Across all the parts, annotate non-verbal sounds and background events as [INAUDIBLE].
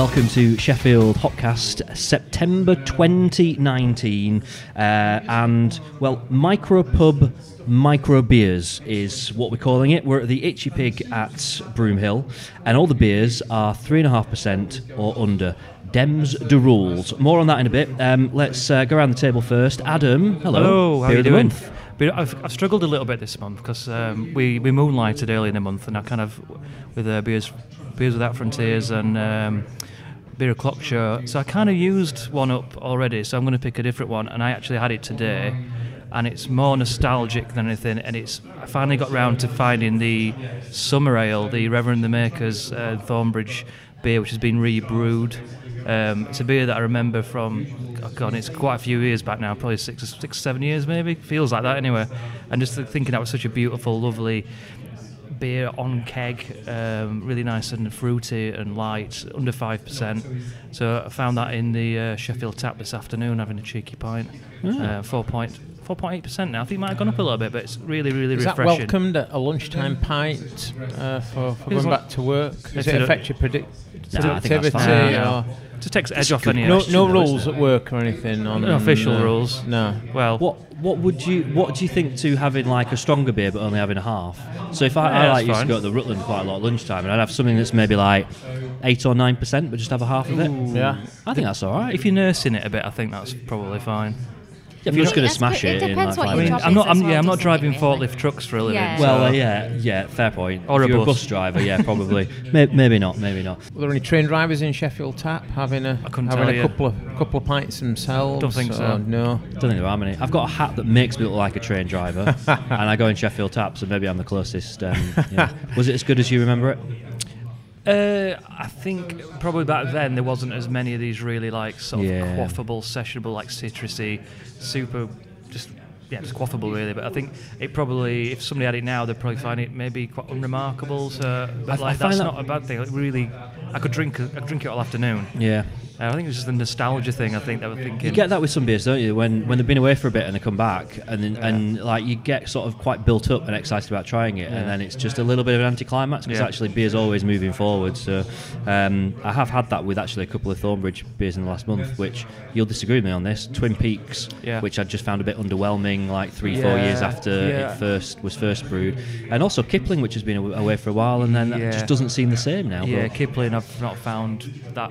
welcome to Sheffield Hopcast, September 2019. Uh, and, well, Micro Pub Micro Beers is what we're calling it. We're at the Itchy Pig at Broomhill, and all the beers are 3.5% or under. Dems de rules. More on that in a bit. Um, let's uh, go around the table first. Adam, hello. Hello, how Beer are you doing? month. I've, I've struggled a little bit this month because um, we, we moonlighted early in the month and I kind of, with uh, Beers, Beers Without Frontiers and um, Beer O'Clock Show, so I kind of used one up already, so I'm going to pick a different one and I actually had it today and it's more nostalgic than anything and it's I finally got round to finding the Summer Ale, the Reverend the Maker's uh, Thornbridge beer which has been rebrewed. Um, it's a beer that I remember from, oh God, it's quite a few years back now, probably six, six, seven years maybe. Feels like that anyway. And just thinking that was such a beautiful, lovely beer on keg, um, really nice and fruity and light, under five percent. So I found that in the uh, Sheffield Tap this afternoon, having a cheeky pint. Uh, four point. 4.8% now. I think it might have gone up a little bit, but it's really, really Is that welcomed at a lunchtime pint uh, for, for going back to work? Does it affect your predict- Nah, I think that's productivity? fine. or- Just takes edge off any No, no rules at work or anything on No official rules. No. Well, What what would you what do you think to having like a stronger beer but only having a half? So if I, Yeah, I like used to fine. go to the Rutland quite a lot at lunchtime and I'd have something that's maybe like eight or nine percent but just have a half of it. Yeah. I think that's all right. if you're nursing it a bit, I think that's probably fine. If you're just going to smash good. it, It in depends like what I mean, I'm not. I'm, well, yeah, I'm not driving it, really? forklift trucks for a living. Yeah. so- Well, uh, yeah, yeah, fair point. Or if a you're a bus. bus driver, yeah, probably. [LAUGHS] May- maybe not, maybe not. Were there any train drivers in Sheffield Tap having a I couldn't having a couple of couple of pints themselves? Don't think so. No. Don't think there are many. I've got a hat that makes me look like a train driver, [LAUGHS] and I go in Sheffield Tap, so maybe I'm the closest. Um, yeah. Was it as good as you remember it? Uh, I think probably back then there wasn't as many of these really like sort Yeah. of quaffable, sessionable, like citrusy, super, just yeah, just quaffable really. But I think it probably, if somebody had it now, they'd probably find it maybe quite unremarkable. So, but I- I like find that's that- not a bad thing. Like, really, I could drink, I could drink it all afternoon. Yeah. Uh, I think it's just the nostalgia thing. I think they were thinking. You get that with some beers, don't you? When when they've been away for a bit and they come back, and then, and like you get sort of quite built up and excited about trying it, and then it's just a little bit of an anticlimax because Yeah. actually beer's always moving forward. So um, I have had that with actually a couple of Thornbridge beers in the last month, which you'll disagree with me on this. Twin Peaks, Yeah. which I just found a bit underwhelming, like three four years after yeah. it first was first brewed, and also Kipling, which has been away for a while, and then that Yeah. just doesn't seem the same now. Yeah, but- Kipling, I've not found that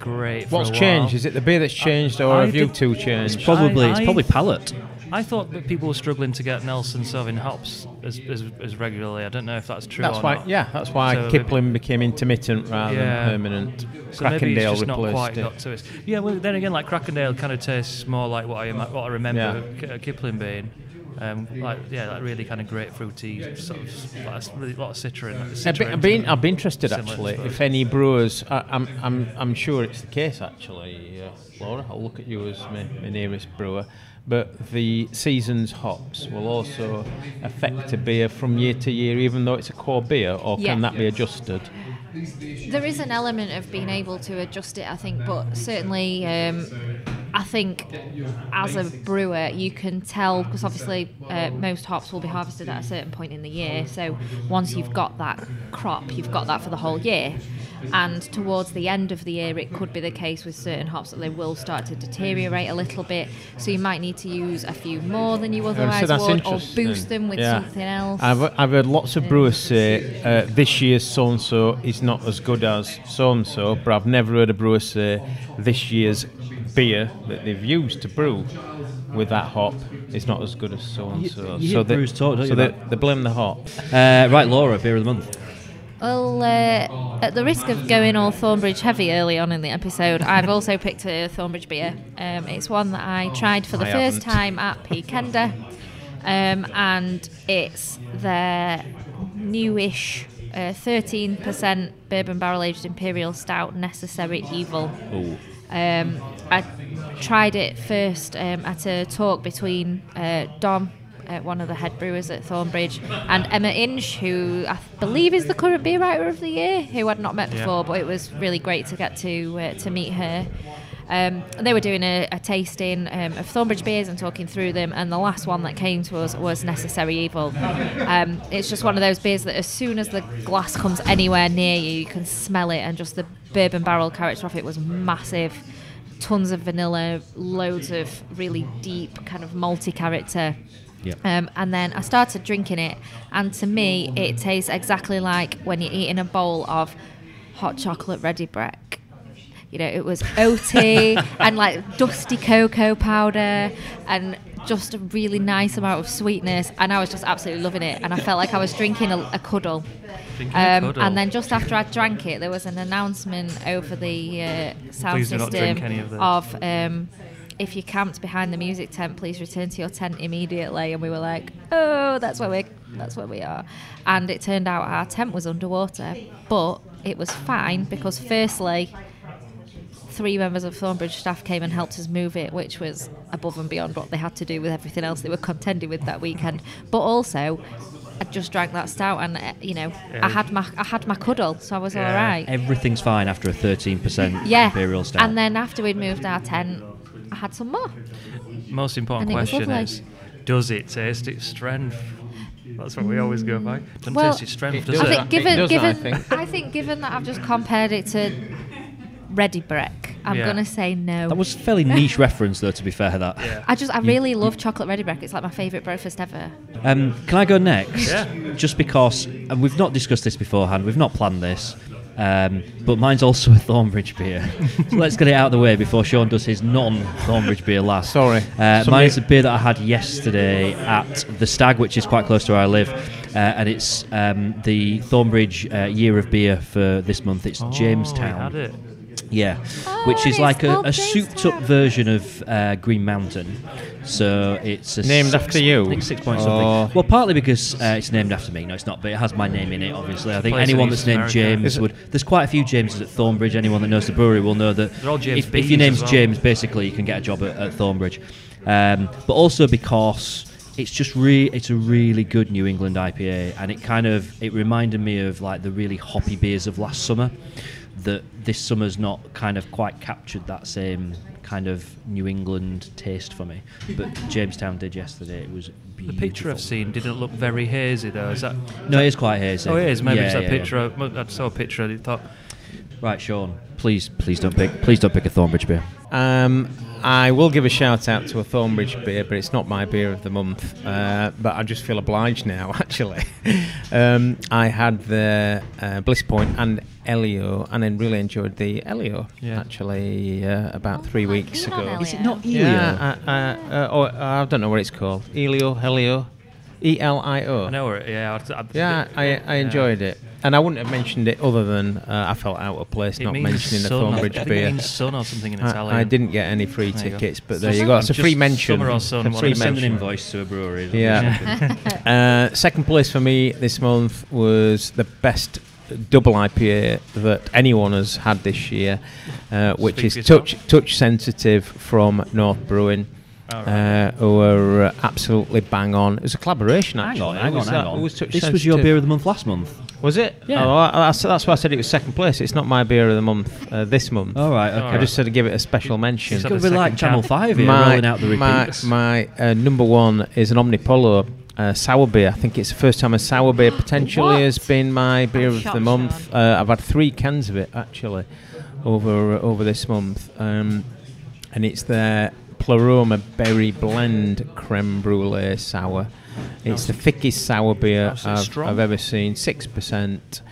great. For What's a while. changed? Is it the beer that's changed, or I have you two changed? it's probably I- it's probably palate. I thought that people were struggling to get Nelson Sauvin hops as, as, as regularly. I don't know if that's true that's or why. not. Yeah, that's why So Kipling became intermittent rather Yeah. than permanent. So maybe it's Crackendale just not replaced quite it. got to it. Yeah, well, then again, like Crackendale kind of tastes more like what I what I remember K- uh, Kipling being. Um, like yeah, like really kind of grapefruity, sort of like a really lot of citron. I'd be, citron I'd be, to it. I'd be interested actually suppose. if any brewers. I, I'm, I'm, I'm sure it's the case actually, uh, Laura. I'll look at you as my, my nearest brewer. But the season's hops will also affect a beer from year to year, even though it's a core beer, or Yeah. can that be adjusted? There is an element of being able to adjust it, I think, but certainly, um, I think as a brewer, you can tell because obviously uh, most hops will be harvested at a certain point in the year. So once you've got that crop, you've got that for the whole year. And towards the end of the year, it could be the case with certain hops that they will start to deteriorate a little bit. So you might need to use a few more than you Uh, otherwise that's would, or boost them with Yeah. something else. I've, I've heard lots of brewers say uh, this year's so and so is not as good as so and so, but I've never heard a brewer say this year's beer that they've used to brew with that hop is not as good as so and so. you So they, brewers talk, don't so you, they, they blame the hop. Uh, right, Laura, beer of the month. Well, uh, at the risk of going all Thornbridge heavy early on in the episode, I've also picked a Thornbridge beer. Um, it's one that I tried for the I first haven't. time at Peakender, um, and it's their newish uh, 13% bourbon barrel aged imperial stout, Necessary Evil. Oh, Um, I tried it first um, at a talk between uh, Dom, uh, one of the head brewers at Thornbridge, and Emma Inch, who I believe is the current beer writer of the year, who I'd not met Yeah. before, but it was really great to get to uh, to meet her. Um, they were doing a, a tasting um, of Thornbridge beers and talking through them, and the last one that came to us was Necessary Evil. Um, it's just one of those beers that as soon as the glass comes anywhere near you, you can smell it, and just the bourbon barrel character of it was massive. Tons of vanilla, loads of really deep kind of multi character. Yep. Um, and then I started drinking it, and to me, it tastes exactly like when you're eating a bowl of hot chocolate Ready Brek. You know, it was oaty [LAUGHS] and like dusty cocoa powder and just a really nice amount of sweetness. And I was just absolutely loving it. And I felt like I was drinking a, a cuddle. Drinking a cuddle. Um, And then just after I drank it, there was an announcement over the uh, sound Please system of of um, if you camped behind the music tent, please return to your tent immediately. And we were like, oh, that's where we that's where we are. And it turned out our tent was underwater, but it was fine because firstly, three members of Thornbridge staff came and helped us move it, which was above and beyond what they had to do with everything else they were contending with that weekend. But also. I just drank that stout, and uh, you know, I had my I had my cuddle, so I was Yeah. all right. Everything's fine after a 13% Yeah, imperial stout. and then after we'd moved our tent, I had some more. Most important And it was question is, does it taste its strength? That's what we always go by. Doesn't Well, taste its strength, it does I does it? think It given I think. I think given that I've just compared it to Ready Brek, I'm Yeah. gonna say no. that was a fairly niche reference, though, to be fair. That. Yeah. I just I really love chocolate Ready Brek. It's like my favourite breakfast ever. Um, can I go next? Yeah. Just because, and we've not discussed this beforehand, we've not planned this, um, but mine's also a Thornbridge beer. [LAUGHS] so let's get it out of the way before Sean does his non-Thornbridge beer last. Sorry. Uh, Somebody- mine's a beer that I had yesterday at the Stag, which is quite close to where I live, uh, and it's um, the Thornbridge uh, Year of Beer for this month. It's Oh, we Jamestown. Had it. Yeah, Oh, which is like a, a souped-up version of uh, Green Mountain. So it's a Named six- after you? I six point Oh. something. Well, partly because uh, it's named after me. No, it's not, but it has my name in it. Obviously, I think anyone that's named America. James would. There's quite a few Jameses at Thornbridge. Anyone that knows the brewery will know that. They're all James if, if your name's well. James, basically you can get a job at, at Thornbridge. Um, but also because it's just re- it's a really good New England IPA, and it kind of it reminded me of like the really hoppy beers of last summer. That this summer's not kind of quite captured that same kind of New England taste for me, but Jamestown did yesterday. It was The picture I've seen didn't look very hazy though. Is that? No, it is quite hazy. Oh, it is. Maybe Yeah, it's that yeah, yeah. picture. I- I saw a picture. I thought Right, Sean. Please, please don't pick. Please don't pick a Thornbridge beer. Um, I will give a shout out to a Thornbridge beer, but it's not my beer of the month. Uh, but I just feel obliged now, [LAUGHS] actually. [LAUGHS] um, I had the uh, Bliss Point and Elio, and then really enjoyed the Elio, Yeah. actually, uh, about Oh, three weeks ago. Is it not Elio? Yeah, uh, uh, uh, oh, I don't know what it's called. Elio, Helio, E L I O. I know it. Yeah. I, I, Yeah, I, I yeah. enjoyed it. And I wouldn't have mentioned it other than uh, I felt out of place It not mentioning the sun, I Thornbridge think beer. It means sun or something in I, Italian. I didn't get any free There you go. tickets, but there you some- go. It's a free mention. summer or sun, A free of them. Send an mention. invoice to a brewery. Yeah. [LAUGHS] uh, second place for me this month was the best double IPA that anyone has had this year, uh, which Speak is for yourself. Touch Touch Sensitive from North Brewing. All right. Uh, who were uh, absolutely bang on. It was a collaboration, Hang on, hang on, hang on. Was Touch This was your beer of the month last month. Was it? Yeah. Oh, I, that's, that's why I said it was second place. It's not my beer of the month uh, this month. All right, okay. All I just said to give it a special mention. It's going to be like Channel 5 here, rolling out the my, repeats. my uh, number one is an Omnipollo uh, sour beer. I think it's the first time a sour beer potentially has been my beer I'm of the month. Uh, I've had three cans of it actually over over this month, um, and it's their Pleroma Berry Blend Creme Brulee Sour. It's the thickest sour beer I've. I've ever seen. Six percent,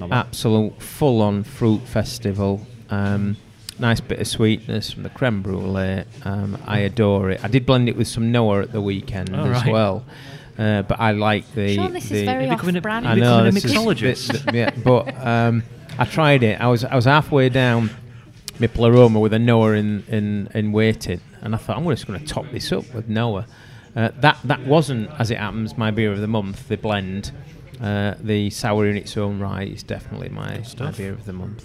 absolute full-on fruit festival. Um, nice bit of sweetness from the creme brulee. Um, I adore it. I did blend it with some Noa at the weekend Oh, as right. well, uh, but I like the. Sean, this the is very You're becoming a- off-brand. I know becoming a this is- mixologist. th- th- yeah, but um, I tried it. I was I was halfway down my pleroma with a Noa in, in, in waiting, and I thought I'm just going to top this up with Noa. Uh, that that wasn't, as it happens, my beer of the month. The blend, uh, the sour in its own right, is definitely my, my beer of the month.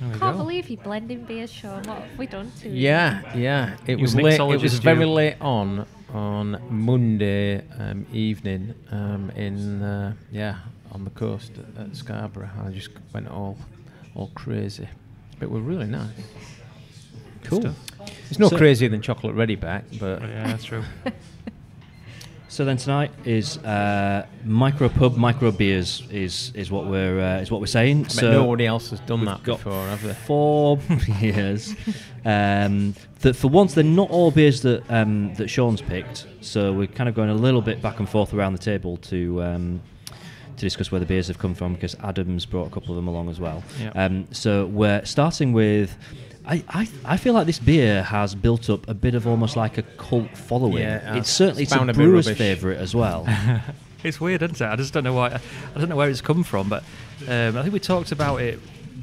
There we Can't go. believe you're blending beers, Sean. What have we done to you? Yeah, yeah. It You was late. It was very late on on Monday um, evening um, in uh, yeah on the coast at, at Scarborough. I just went all all crazy, but we're really nice. Cool. stuff. It's no So- crazier than chocolate Ready Brek, but yeah, that's true. [LAUGHS] So then tonight is uh, micro pub, micro beers is is what we're uh, is what we're saying. but so nobody else has done that before, have they? four [LAUGHS] beers. [LAUGHS] Um, that for once they're not all beers that um, that Sean's picked. So we're kind of going a little bit back and forth around the table to. Um, to discuss where the beers have come from because Adam's brought a couple of them along as well. Yeah. Um, so we're starting with. I, I, I feel like this beer has built up a bit of almost like a cult following. Yeah, it's certainly it's a a brewer's favourite as well. [LAUGHS] It's weird, isn't it? I just don't know why. I don't know where it's come from, but um, I think we talked about it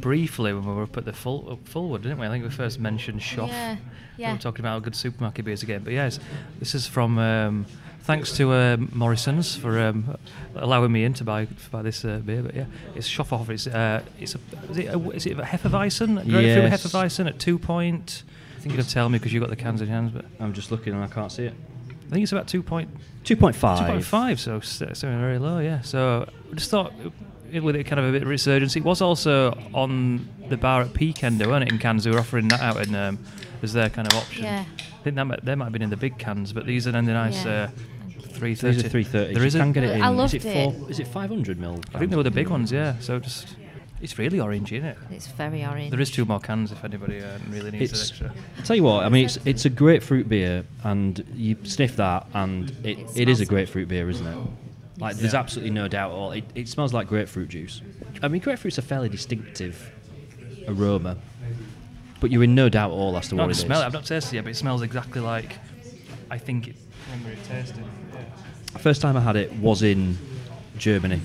briefly when we were up at the full, up Fulwood, didn't we? I think we first mentioned Shoff. Yeah, We yeah. were talking about how good supermarket beers again. But yes, this is from. Um, thanks to um, Morrison's for um, allowing me in to buy to buy this uh, beer. But yeah, it's Schofferhofer. It's uh, it's a is it a, is it a Hefeweizen? Grapefruit Yes. Hefeweizen at two point. I think you can tell me because you've got the cans in your hands, but I'm just looking and I can't see it. I think it's about two point 2.5. 2.5, so s- so very low, yeah. So I just thought uh, with it kind of a bit of resurgence. It was also on the bar at Peakender, weren't it, in cans? They were offering that out in, um, as their kind of option. Yeah. I think that might, they might have been in the big cans, but these are in the nice Yeah. uh, 330. These are 330. There you is can get it in. I is loved it, it. four, is it 500 mil? I think they were the big ones, yeah. So just it's really orange, isn't it? It's very orange. There is two more cans if anybody uh, really needs It's, it extra. tell you what, I mean, it's it's a grapefruit beer, and you sniff that, and it, It it is a smells- grapefruit beer, isn't it? Like, there's absolutely no doubt at all. It, it smells like grapefruit juice. I mean, grapefruit's a fairly distinctive aroma, but you're in no doubt at all as to what it smell it. is. I've not tasted it, yet, but it smells exactly like I think it. Remember it tasted. First time I had it was in Germany.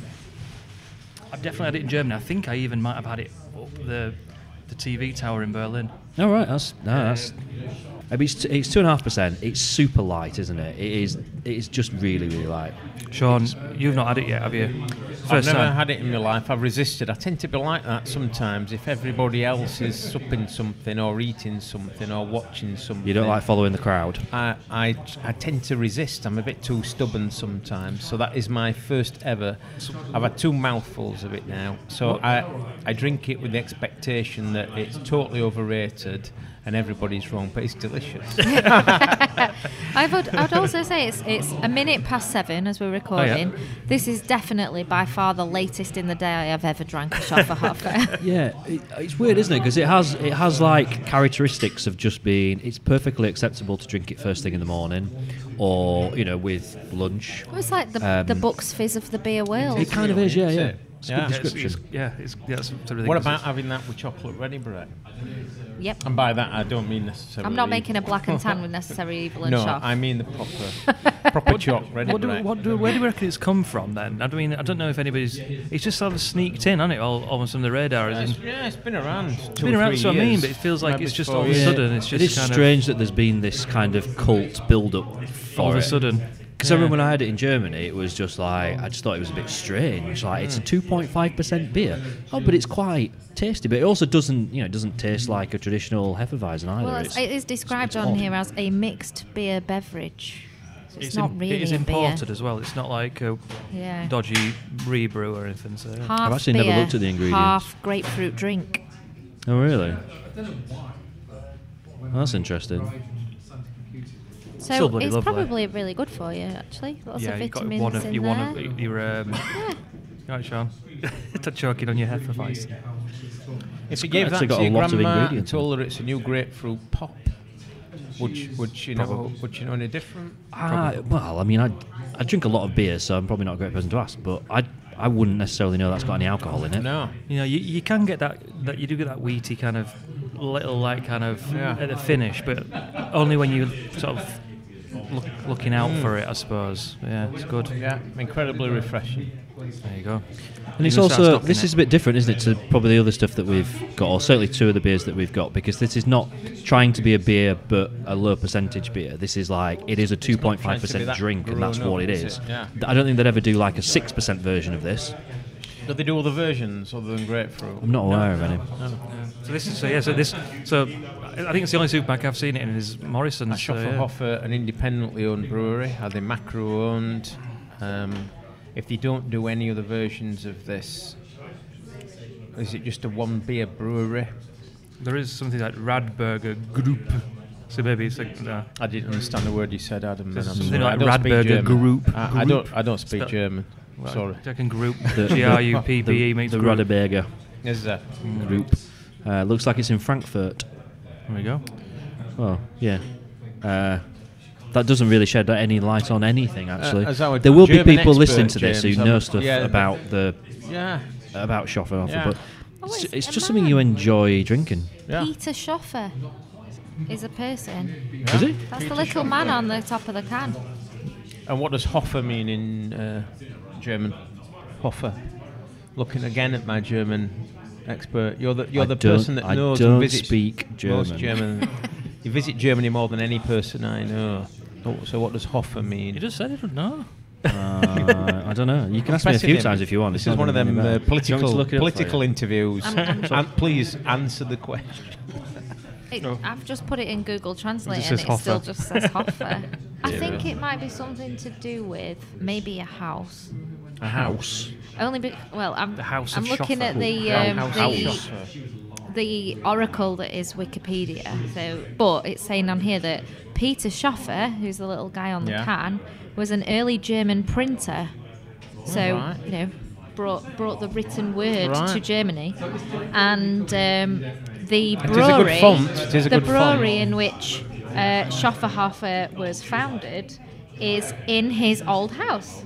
I've definitely had it in Germany. I think I even might have had it up the the TV tower in Berlin. All right, that's no, that's. Uh, I mean, it's, it's two and a half percent. It's super light, isn't it? It is. It is just really, really light. Sean, you've not had it yet, have you? I've never time. had it in my life. I've resisted. I tend to be like that sometimes. If everybody else is supping something or eating something or watching something, You don't like following the crowd. I, I, I tend to resist. I'm a bit too stubborn sometimes. So that is my first ever. I've had two mouthfuls of it now. So I, I drink it with the expectation that it's totally overrated and everybody's wrong, but it's delicious. [LAUGHS] I would, I'd also say it's it's a minute past seven as we're recording. This is definitely by far the latest in the day I've ever drank a Schofferhofer. [LAUGHS] [LAUGHS] Yeah, it, it's weird, isn't it? Because it has it has like characteristics of just being. It's perfectly acceptable to drink it first thing in the morning, or you know with lunch. Well, it's like the, Um, the Bucks fizz of the beer world. It kind of is, yeah, That's yeah. It. It's a Yeah. Yeah, it's, it's, yeah, it's, yeah, that's sort what about having that with chocolate Ready Brek? Yep. And by that, I don't mean necessarily. I'm not making a black and tan with necessary evil and No, Schoff. I mean the proper, [LAUGHS] proper choc ready What do, bread. what do, where do you reckon it's come from then? I mean, I don't know if anybody's. It's just sort of sneaked in, hasn't it? All, almost on the radar. Yeah, As it's, yeah, it's been around. It's been around, so I mean, but it feels like it's just all of a sudden, it's just It is kind of- strange that there's been this kind of cult build up for all of a it. sudden. Because I remember when I had it in Germany, it was just like I just thought it was a bit strange. Like it's a mm. 2.5 percent beer. Oh, but it's quite tasty. But it also doesn't, you know, it doesn't taste like a traditional Hefeweizen either. well, it's, it is described it's on odd. here as a mixed beer beverage. So it's, It's, not im- really it is imported beer. as well. It's not like a Yeah. dodgy rebrew or anything. So. Half I've actually never looked at the ingredients. Half grapefruit drink. Oh, really? Oh, that's interesting. So Still bloody it's lovely. probably really good for you, actually. Lots yeah, of you got vitamins one of in you there. want of your um. Right, Sean. [LAUGHS] Stop choking on your Hefeweizen. If you gave that got to your grandma and told her it's a new grapefruit pop, would you, would she know? Probably. Would she know any different? Ah, well, I mean, I I drink a lot of beer, so I'm probably not a great person to ask. But I I wouldn't necessarily know that's got any alcohol in it. No. You know, you, you can get that that you do get that wheaty kind of little like kind of Yeah. at the finish, but only when you sort of look, looking out Mm. for it, I suppose. Yeah, it's good. Yeah, incredibly refreshing. There you go. And it's You're gonna start also this it. is a bit different, isn't it, to probably the other stuff that we've got, or certainly two of the beers that we've got, because this is not trying to be a beer but a low percentage beer. This is like it is a two point five trying to be percent that drink, and that's grown what it is is. it? Yeah. I don't think they'd ever do like a six percent version of this. Do they do all the versions other than grapefruit? I'm not aware of any. So this is so yeah. So this so I think it's the only supermarket I've seen it in is Morrison's. At so, yeah. Schofferhofer, an independently owned brewery, are they macro owned? Um, if they don't do any other versions of this, is it just a one beer brewery? There is something like Radeberger Group. So maybe it's like uh, I didn't understand the word you said, Adam. Then I'm Something like I don't speak Radeberger Group. I, I don't. I don't speak Spell- German. Well, Sorry. I can group The- G R U P P E the, makes the group. Radeberger Is that? group. Uh, looks like it's in Frankfurt. There we go. Oh, yeah. Uh, that doesn't really shed any light on anything, actually. as our there will be German people listening to this James, who I'm- know stuff yeah, about the Yeah. about Schofferhofer, Yeah. but Oh, it's, it's it's a just something you man. enjoy drinking. Yeah. Peter Schoffer is a person. Is it? That's the little man on the top of the can. And what does Hoffer mean in uh, German? Hoffer. Looking again at my German expert. You're the you're I the person that I knows don't and visits speak most German. German. [LAUGHS] you visit Germany more than any person I know. Oh, So what does Hoffer mean? You just said it. No. Uh, I don't know. You can ask me a few him. times if you want. This It's is one of them uh, better. Do you want me to political look it up for political interviews. I'm- I'm- and please answer the question. It, I've just put it in Google Translate It and says it still just says Hoffer. [LAUGHS] I think it might be something to do with maybe a house. A house. Only be, well, I'm The House I'm looking Schoffer. at the um, the, the oracle that is Wikipedia. So, but it's saying on here that Peter Schoffer, who's the little guy on the Yeah. can, was an early German printer. So right. you know, brought brought the written word to Germany, and um, the It is a brewery, good font. It is a the good font. brewery in which uh, Schofferhofer was founded, is in his old house.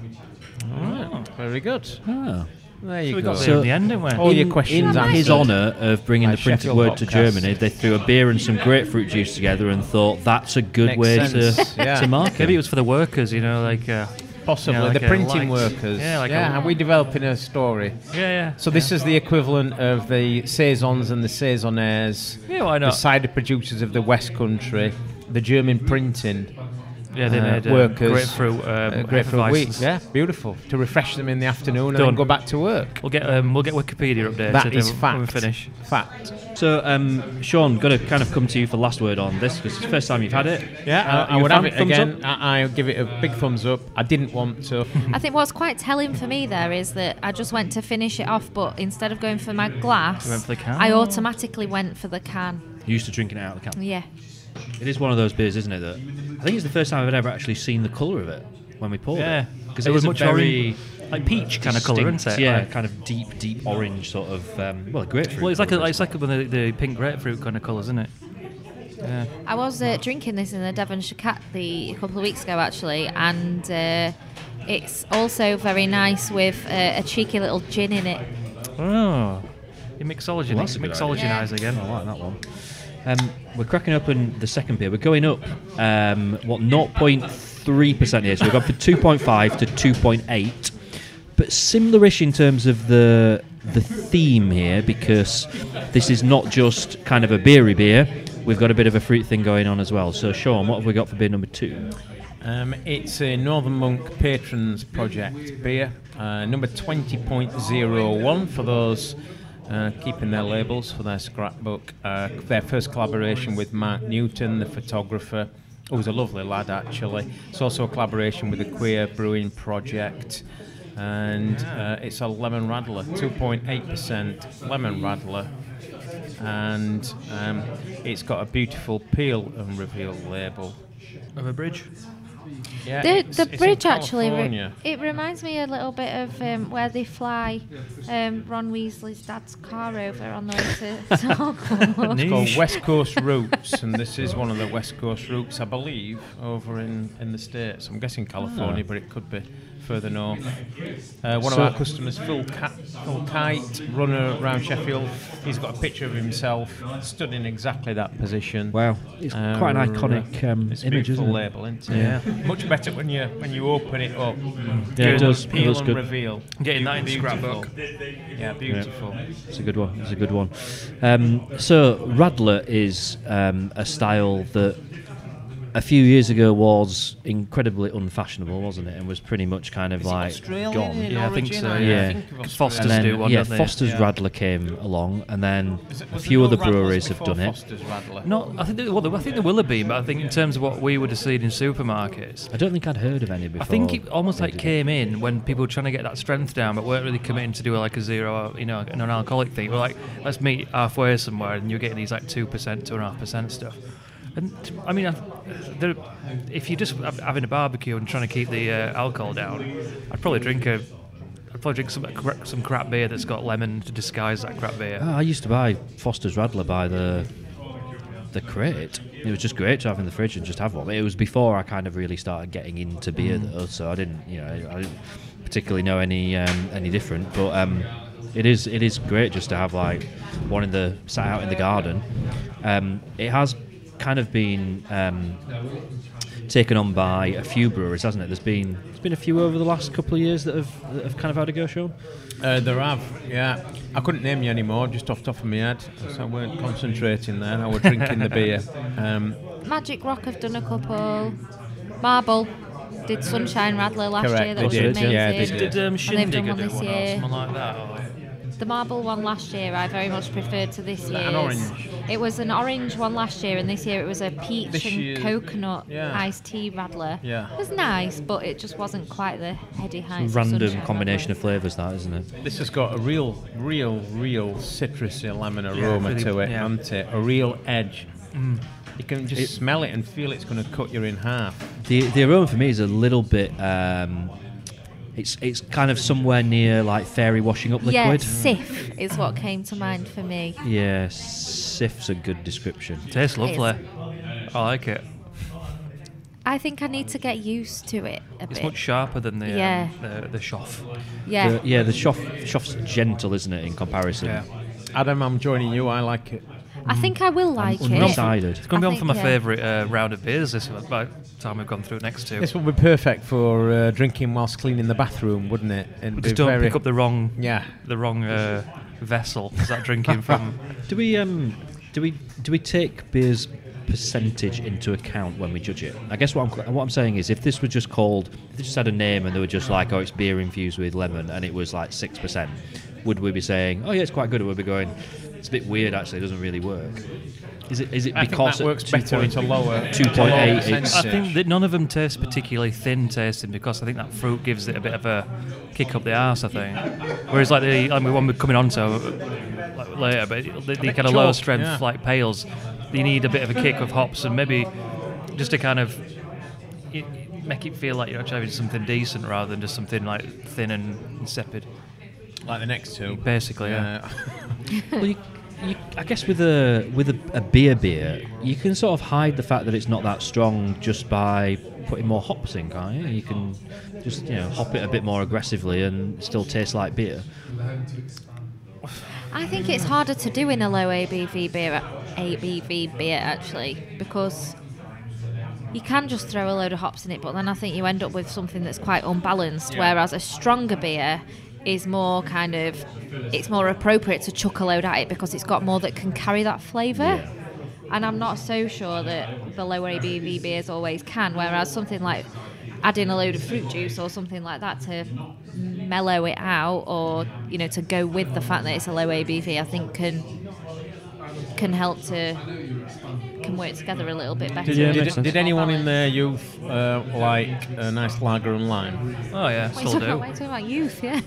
Alright, Very good. Oh. There you we go. got So- in the end, didn't we? All your questions in his honour of bringing My the printed Sheffield word to. Germany, they threw a beer and some grapefruit juice together and thought that's a good Makes way sense, [LAUGHS] to, yeah. to market. Maybe it was for the workers, you know, like uh, Possibly Yeah, like the printing light- workers. yeah, like a- yeah. Are we developing a story? yeah, yeah. So this is the equivalent of the saisons and the saisonnaires, Yeah, why the cider producers of the West Country, the German printing Yeah, they uh, made um, workers, grapefruit, um, uh, grapefruit wheat. Yeah, beautiful to refresh them in the afternoon and then go back to work. We'll get um, we'll get Wikipedia updated That is when fact. we finish. Fact. So, um, Sean, going to kind of come to you for last word on this because it's the first time you've had it. Yeah, Uh, I, I would have it again. up? I, I'll give it a big thumbs up. I didn't want to. I think what's quite telling for me there is that I just went to finish it off, but instead of going for my glass, went for the can? I automatically went for the can. You used to drinking it out of the can. Yeah. It is one of those beers, isn't it? That I think it's the first time I've ever actually seen the colour of it when we poured Yeah, it. because it it was much very orange, like peach kind of colour, distinct- isn't it? Yeah, Like- kind of deep, deep orange sort of. Um, well, grapefruit. well, it's like a, it's like one of the, the pink grapefruit kind of colours, isn't it? Yeah. I was uh, drinking this in the Devonshire Cat the a couple of weeks ago actually, and uh, it's also very nice with uh, a cheeky little gin in it. Oh, you mixology, Well, that's a good mixologinize idea. again. I like that one. Um, we're cracking open the second beer. We're going up, um, what, 0.3% here. So we've gone from 2.5 to 2.8. But similar-ish in terms of the the theme here because this is not just kind of a beery beer. We've got a bit of a fruit thing going on as well. So, Sean, what have we got for beer number two? Um, it's a Northern Monk Patrons Project beer, uh, number 20.01 for those uh, keeping their labels for their scrapbook. Uh, their first collaboration with Mark Newton, the photographer, who was a lovely lad actually. It's also a collaboration with the Queer Brewing Project. And uh, it's a lemon radler, 2.8% lemon radler. And um, it's got a beautiful peel and reveal label. Of a bridge. Yeah, The, it's- the it's bridge actually re- it reminds me a little bit of um, where they fly um, Ron Weasley's dad's car over on the way to, [LAUGHS] to Hogwarts. It's called West Coast Routes, and this is one of the West Coast routes, I believe, over in, in the States. I'm guessing California, but it could be further north. Uh, one So- of our customers, Phil, Ca- Phil Kite, runner around Sheffield, he's got a picture of himself stood in exactly that position. Wow, it's Uh, quite an iconic um, it's a image, beautiful isn't it? label, isn't it? Yeah. Much better when you when you open it up. Yeah, it does. It Peel looks and good. reveal. Getting that in Beautiful. scrapbook. Yeah, beautiful. It's a good one. It's a good one. Um, so Radler is um, a style that a few years ago was incredibly unfashionable, wasn't it? And was pretty much kind of like gone. Yeah, I think so, yeah. Foster's then, do one, yeah, don't? Foster's Yeah. Radler came along, and then it- a few other breweries have before done it. Foster's Radler? Not, I think. There, well, I think there will have been, but I think in terms of what we would have seen in supermarkets, I don't think I'd heard of any before. I think it almost like did it. came in when people were trying to get that strength down, but weren't really committing to do like a zero, you know, an non-alcoholic thing. We're like, let's meet halfway somewhere, and you're getting these like two percent, two and a half percent stuff. And I mean, if you're just having a barbecue and trying to keep the uh, alcohol down, I'd probably drink a, I'd probably drink some some crap beer that's got lemon to disguise that crap beer. Oh, I used to buy Foster's Radler by the the crate. It was just great to have in the fridge and just have one. It was before I kind of really started getting into beer though, so I didn't, you know, I didn't particularly know any um, any different. But um, it is it is great just to have like one in the sat out in the garden. Um, it has kind of been um, taken on by a few breweries, hasn't it? There's been there's been a few over the last couple of years that have that have kind of had a go, Sean. Uh, there have, yeah. I couldn't name you anymore, just off the top of my head. So I weren't concentrating there. I was drinking the beer. [LAUGHS] Um, Magic Rock have done a couple. Marble did Sunshine Radler last Correct, year. That they was did, amazing. yeah, they Did, did. um, And they've done one this one or year. something like that? Or? The marble one last year, I very much preferred to this that year's. an orange? It was an orange one last year, and this year it was a peach This and year- coconut yeah. iced tea Radler. Yeah. It was nice, but it just wasn't quite the heady heights. of Random combination Radler. of flavours, that isn't it? this has got a real, real, real citrusy lemon aroma really- to it, yeah. hasn't it? A real edge. You can just smell it and feel it's going to cut you in half. The the aroma for me is a little bit. Um, it's it's kind of somewhere near like fairy washing up Yeah, liquid. Cif is what came to mind for me. Yeah, Cif's a good description. Tastes lovely. I like it. I think I need to get used to it a bit. It's bit. much sharper than the Yeah. um, the, the Shoff. yeah. The, yeah, the Shoff, Shoff's gentle, isn't it, in comparison? Yeah. Adam, I'm joining you. I like it. I think I will like it. Undecided. It's going to I be on for my yeah. favourite uh, round of beers this one, by the time we've gone through next two. This would be perfect for uh, drinking whilst cleaning the bathroom, wouldn't it? And Just don't pick up the wrong Yeah. the wrong uh, vessel. Is that drinking from? [LAUGHS] Do we um do we do we take beer's percentage into account when we judge it? I guess what I'm what I'm saying is if this was just called if they just had a name and they were just like oh it's beer infused with lemon and it was like six percent, would we be saying oh yeah it's quite good or would we be going it's a bit weird actually it doesn't really work? Is it is it I because that at works better point- at lower 2.8 to lower. I think that none of them taste particularly thin tasting because I think that fruit gives it a bit of a kick up the arse. I think. Whereas like the I mean one we're coming on to uh, like later, but the, the kind of lower strength yeah. like pales, you need a bit of a kick of hops and maybe just to kind of y- make it feel like you're actually having something decent rather than just something like thin and insipid. like the next two. Basically, yeah. Well, you, you, I guess with a with a, a beer beer, you can sort of hide the fact that it's not that strong just by putting more hops in, can't you? You can just you know hop it a bit more aggressively and still taste like beer. I think it's harder to do in a low ABV beer, ABV beer actually, because you can just throw a load of hops in it, but then I think you end up with something that's quite unbalanced. Whereas a stronger beer is more kind of, it's more appropriate to chuck a load at it because it's got more that can carry that flavour. And I'm not so sure that the lower ABV beers always can. Whereas something like adding a load of fruit juice or something like that to mellow it out, or you know, to go with the fact that it's a low ABV, I think can can help to can work together a little bit better. Yeah, Did, did anyone in their youth uh, like a nice lager and lime? Oh yeah, What are still talking about? do. What are talking about? Youth, yeah.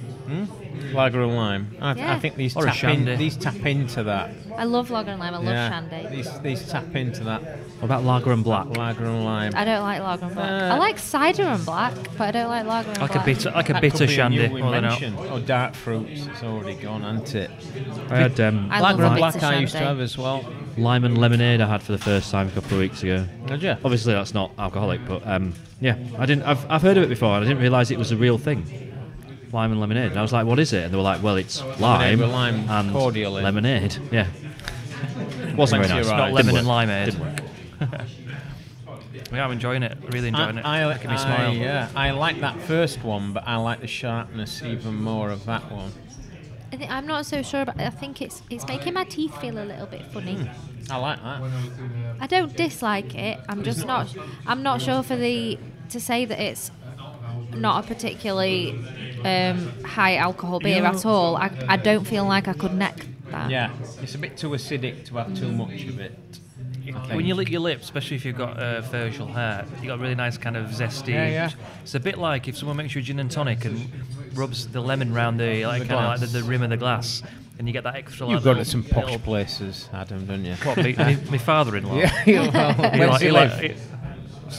Lager and lime. I, Yeah. I think these Or tap in, these tap into that. I love lager and lime. I love yeah. shandy. These these tap into that What about lager and black? lager and lime. I don't like lager and black. Uh, I like cider and black, but I don't like lager and Like a black. bitter, like a That bitter could be a shandy. new Well, they're not. invention. Oh, dark fruits. It's already gone, hasn't it? I had um, I lager and black I used to have as well. lime and lemonade. I had for the first time a couple of weeks ago. Did you? Obviously, that's not alcoholic, but um, yeah, I didn't. I've, I've heard of it before, and I didn't realise it was a real thing. Lime and lemonade. And I was like, "What is it?" And they were like, "Well, it's lime, with lime and cordial in." lemonade." Yeah, wasn't very Plenty nice. of Not lemon and work. limeade. Didn't work. [LAUGHS] Yeah, I'm enjoying it. Really enjoying I, it. I, Making me I- smile. yeah, I like that first one, but I like the sharpness even more of that one. I think, I'm not so sure, but I think it's it's making my teeth feel a little bit funny. Hmm. I like that. I don't dislike it. I'm just not. I'm not sure for the to say that it's not a particularly um, high alcohol beer at all. I, I don't feel like I could neck that. Yeah, it's a bit too acidic to have too much of it. When you lick your lips, especially if you've got uh, facial hair, you got a really nice kind of zesty. Yeah, yeah. It's a bit like if someone makes you a gin and tonic and rubs the lemon round the like The kind of like the, the rim of the glass, and you get that extra. You've like, gone to some posh places, Adam, don't you? What, me, me, my father-in-law. [LAUGHS] Yeah, you know, He like- he he like-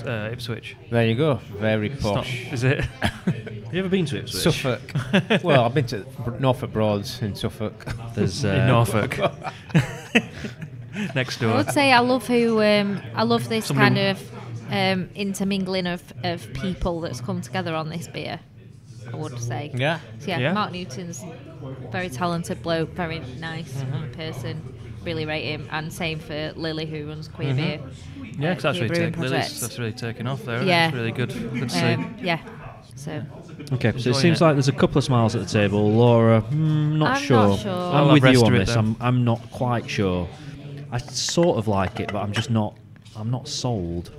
uh, Ipswich. There you go, very It's not- posh. is it? [LAUGHS] Have you ever been to Ipswich? Suffolk. [LAUGHS] well, I've been to Norfolk Broads in Suffolk. There's [LAUGHS] uh, in Norfolk. Next door. I would say I love who um, I love this Somebody- kind of um, intermingling of, of people that's come together on this beer. I would say. Yeah. So yeah, Yeah. Mark Newton's very talented bloke, very nice Mm-hmm. person. Really rate him, and same for Lily who runs Queer Mm-hmm. Beer. Yeah, uh, because that's Queer really, Brewing take, Lily's, Project. that's really taken off there. Yeah. It's really good. Good to see. Um, yeah. So Okay, so it seems it. like there's a couple of smiles at the table. Laura, hmm, not I'm sure. not sure. I'm I'll with you on this. I'm, I'm not quite sure. I sort of like it, but I'm just not. I'm not sold.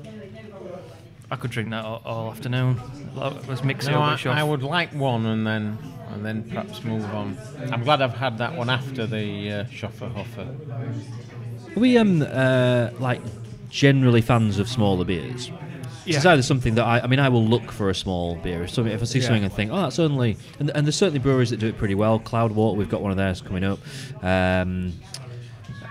I could drink that all, all afternoon. Let's mix it up I. I would like one and then and then perhaps move on. I'm glad I've had that one after the uh, Schoffer Hoffer. Are we um uh, like generally fans of smaller beers? It's either something that I, I mean, I will look for a small beer. If, something, if I see Yeah. something and think, oh, that's only, and, and there's certainly breweries that do it pretty well. Cloudwater, we've got one of theirs coming up. Um,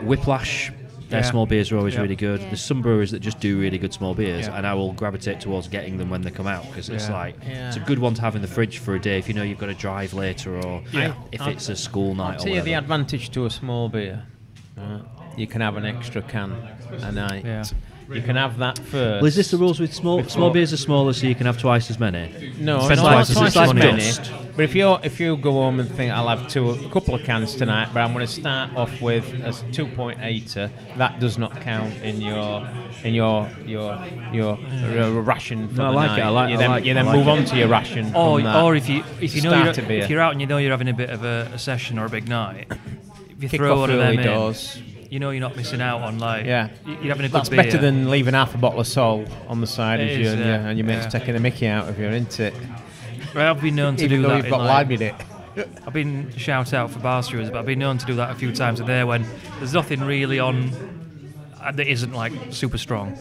Whiplash, their Yeah. small beers are always Yeah. really good. Yeah. There's some breweries that just do really good small beers, Yeah. and I will gravitate towards getting them when they come out because it's Yeah. like it's a good one to have in the fridge for a day if you know you've got to drive later or Yeah. if I'll- it's a school night I'll tell you the advantage to a small beer. Right? You can have an extra can a night. Yeah. You can have that first. Well, is this the rules with small Before- small beers are smaller, so you can have twice as many? No, Spend no, twice not as twice much as many. Dust. But if you if you go home and think I'll have two, a couple of cans tonight, but I'm going to start off with a 2.8er, that does not count in your in your your your uh, ration for No, I the like night. it, I like- you I then, like- you then like move it. on to your ration. Or, from that. or if you if you know you're, if you're out and you know you're having a bit of a, a session or a big night, if you throw one of them early in, you know you're not missing out on like Yeah. you're having a good That's beer. better than leaving half a bottle of Sol on the side It of you and, your, yeah, and your mates yeah. taking the mickey out of you, isn't it? I've been known to Even do though that. you've in, got like- lime in it. I've been shout out for bar stewards, but I've been known to do that a few times a day when there's nothing really on that isn't like super strong.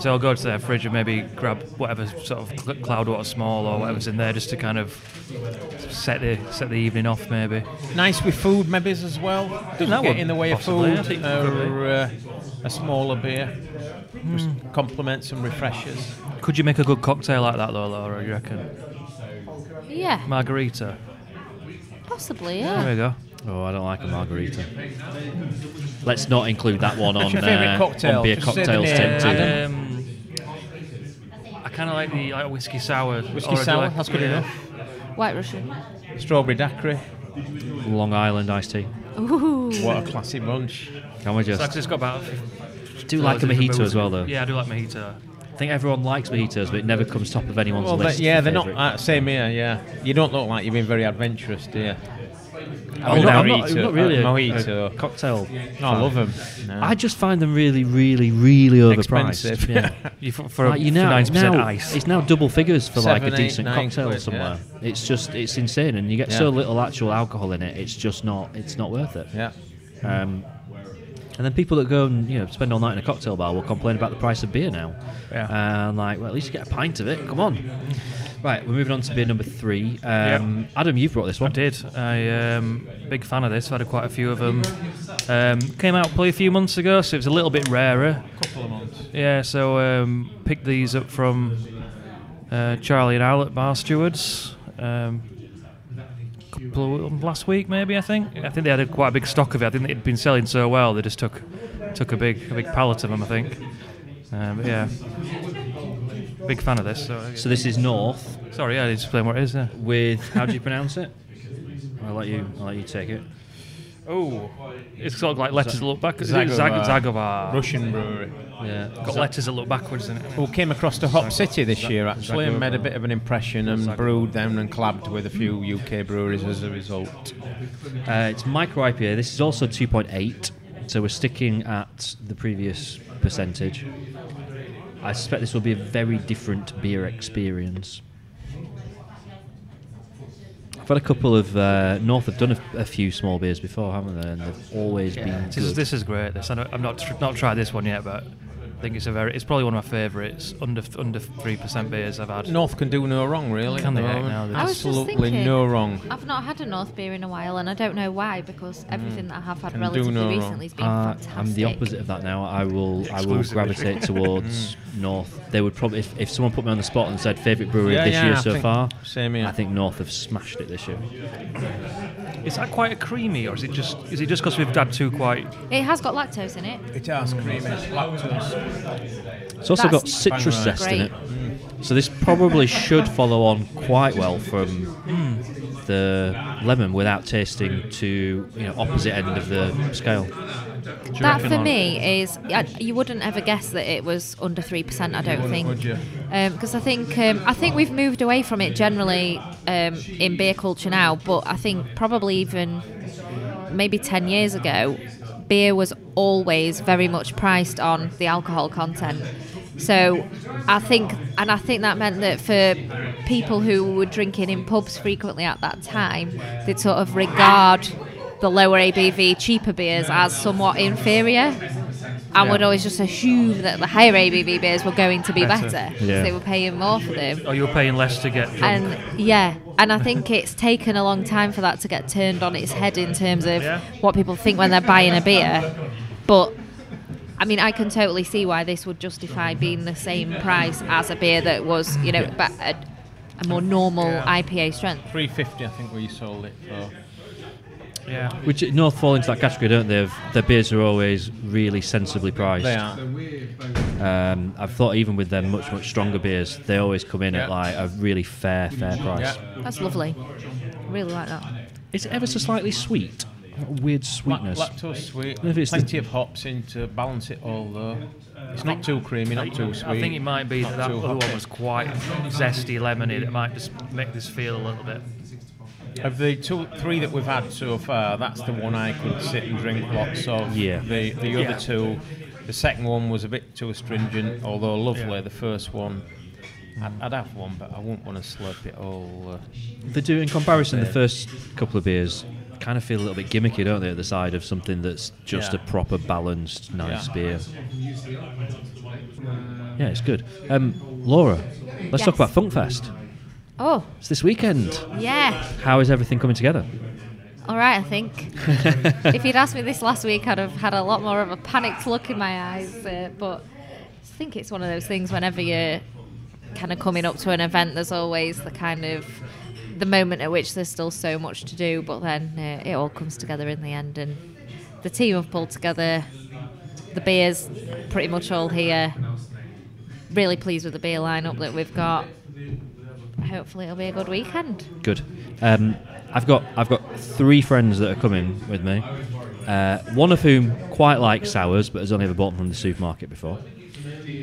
So I'll go to their fridge and maybe grab whatever sort of cl- cloud water small or whatever's in there just to kind of set the set the evening off maybe. Nice with food, maybe as well. Doesn't that get one, in the way possibly, of food or uh, a smaller beer. Just complements and refreshes. Could you make a good cocktail like that though, Laura? You reckon? yeah, Margarita. possibly. There we go. Oh, I don't like a margarita. Let's not include that one on, your favourite uh, cocktail? on beer Just say the cocktails name, tip too. Adam. Um, I kind of like the like whiskey sour. Whiskey or I do sour, like- that's good yeah. enough. White Russian. Strawberry daiquiri. Long Island iced tea. Ooh. What a classic bunch. Can we So just I've just got about. do like a mojito as well though? Yeah, I do like mojito. I think everyone likes mojitos, but it never comes top of anyone's Well, they- list. yeah, they're not. Uh, same here. Yeah, you don't look like you've been very adventurous, do you? Oh, mean, no, I'm, not, I'm not really uh, a, mojito. a cocktail. No, I love them. No. I just find them really, really, really overpriced. Yeah. [LAUGHS] You for, for, Like, you know, 90% now, ice. It's now double figures for like a decent cocktail quid, somewhere. It's just it's insane, and you get Yeah. so little actual alcohol in it. It's just not it's not worth it. yeah. Um, and then people that go and you know spend all night in a cocktail bar will complain about the price of beer now. Yeah. And like, well, at least you get a pint of it. Come on. Right, we're moving on to beer number three. Um, Adam, you've brought this one. I did. I um, big fan of this. I've had quite a few of them. Um, came out probably a few months ago, so it was a little bit rarer. Couple of months. Yeah, so um, picked these up from uh, Charlie and Al at Bar Stewards. Um, of, last week, maybe I think. I think they had a, quite a big stock of it. I think they'd been selling so well, they just took took a big a big pallet of them. I think. Um, but yeah, big fan of this. So, So this is North sorry, yeah, I didn't explain what it is. Yeah. with how do you pronounce it? I'll let you. I'll let you take it. Oh, it's sort of like letters that look backwards. Zagovor. Zag- Zagovor. Russian brewery. Yeah. Got letters that look backwards in it. Who came across to Hop City this year actually and made a bit of an impression and brewed them and collabed with a few UK breweries as a result. Uh, it's micro IPA. This is also 2.8. So we're sticking at the previous percentage. I suspect this will be a very different beer experience. I've had a couple of uh, North have done a, a few small beers before, haven't they? And they've always Yeah, been this good. is, this is great. This I know, I've not tr- not tried this one yet, but I think it's a very it's probably one of my favourites. Under under three percent beers I've had. North can do no wrong, really. Can at the they? moment. No, they I was just Absolutely thinking- no wrong. I've not had a North beer in a while, and I don't know why because everything that I have had Can relatively no recently has been Uh, fantastic. I'm the opposite of that now. I will I will gravitate towards [LAUGHS] North. They would probably if, if someone put me on the spot and said favourite brewery Yeah, of this yeah, year I so far, same here. I think North have smashed it this year. Is that quite a creamy, or is it just is it just because we've had two quite? It has got lactose in it. It has creamy, lactose. It's also got citrus bang zest in great. it. So this probably should follow on quite well from the lemon without tasting to you know opposite end of the scale. That for Lauren? me is I, you wouldn't ever guess that it was under three percent. I don't think. would you? Because I think um, I think we've moved away from it generally um, in beer culture now, but I think probably even maybe ten years ago, beer was always very much priced on the alcohol content. So I think, and I think that meant that for people who were drinking in pubs frequently at that time, they'd sort of regard the lower ABV, cheaper beers as somewhat inferior. And would always just assume that the higher ABV beers were going to be Better. better because Yeah. they were paying more for them. Oh, you were paying less to get drunk. And yeah, and I think it's taken a long time for that to get turned on its head in terms of Yeah. what people think when they're buying a beer. But I mean, I can totally see why this would justify being the same price as a beer that was, you know, but a, a more normal IPA strength. 350, I think we sold it for. Yeah. Which North fall into that category, don't they? Their beers are always really sensibly priced. They are. Um, I've thought even with their much much stronger beers, they always come in at like a really fair fair price. Yeah. That's lovely. Really like that. Is it ever so slightly sweet? A weird La- sweetness. lactose sweet. If it's Plenty of hops in to balance it all, though. It's not too creamy, not too sweet. I think it might be that that other one was quite zesty, lemony. It might just make this feel a little bit. Of the two, three that we've had so far, that's the one I could sit and drink lots of. Yeah. The the Yeah. other two, the second one was a bit too astringent, although lovely. Yeah. The first one, I'd, I'd have one, but I wouldn't want to slurp it all. Uh, They do in comparison. The first couple of beers kind of feel a little bit gimmicky, don't they? At the side of something that's just Yeah. a proper balanced, nice Yeah. beer. Yeah, it's good. Um, Laura, let's talk about Funkfest. Oh, It's this weekend. yeah. How is everything coming together? All right, I think. [LAUGHS] if you'd asked me this last week, I'd have had a lot more of a panicked look in my eyes. Uh, but I think it's one of those things whenever you're kind of coming up to an event, there's always the kind of the moment at which there's still so much to do, but then uh, it all comes together in the end. And the team have pulled together. The beers pretty much all here. Really pleased with the beer lineup that we've got. Hopefully, it'll be a good weekend. Good. Um, I've got I've got three friends that are coming with me. Uh, one of whom quite likes sours, but has only ever bought them from the supermarket before.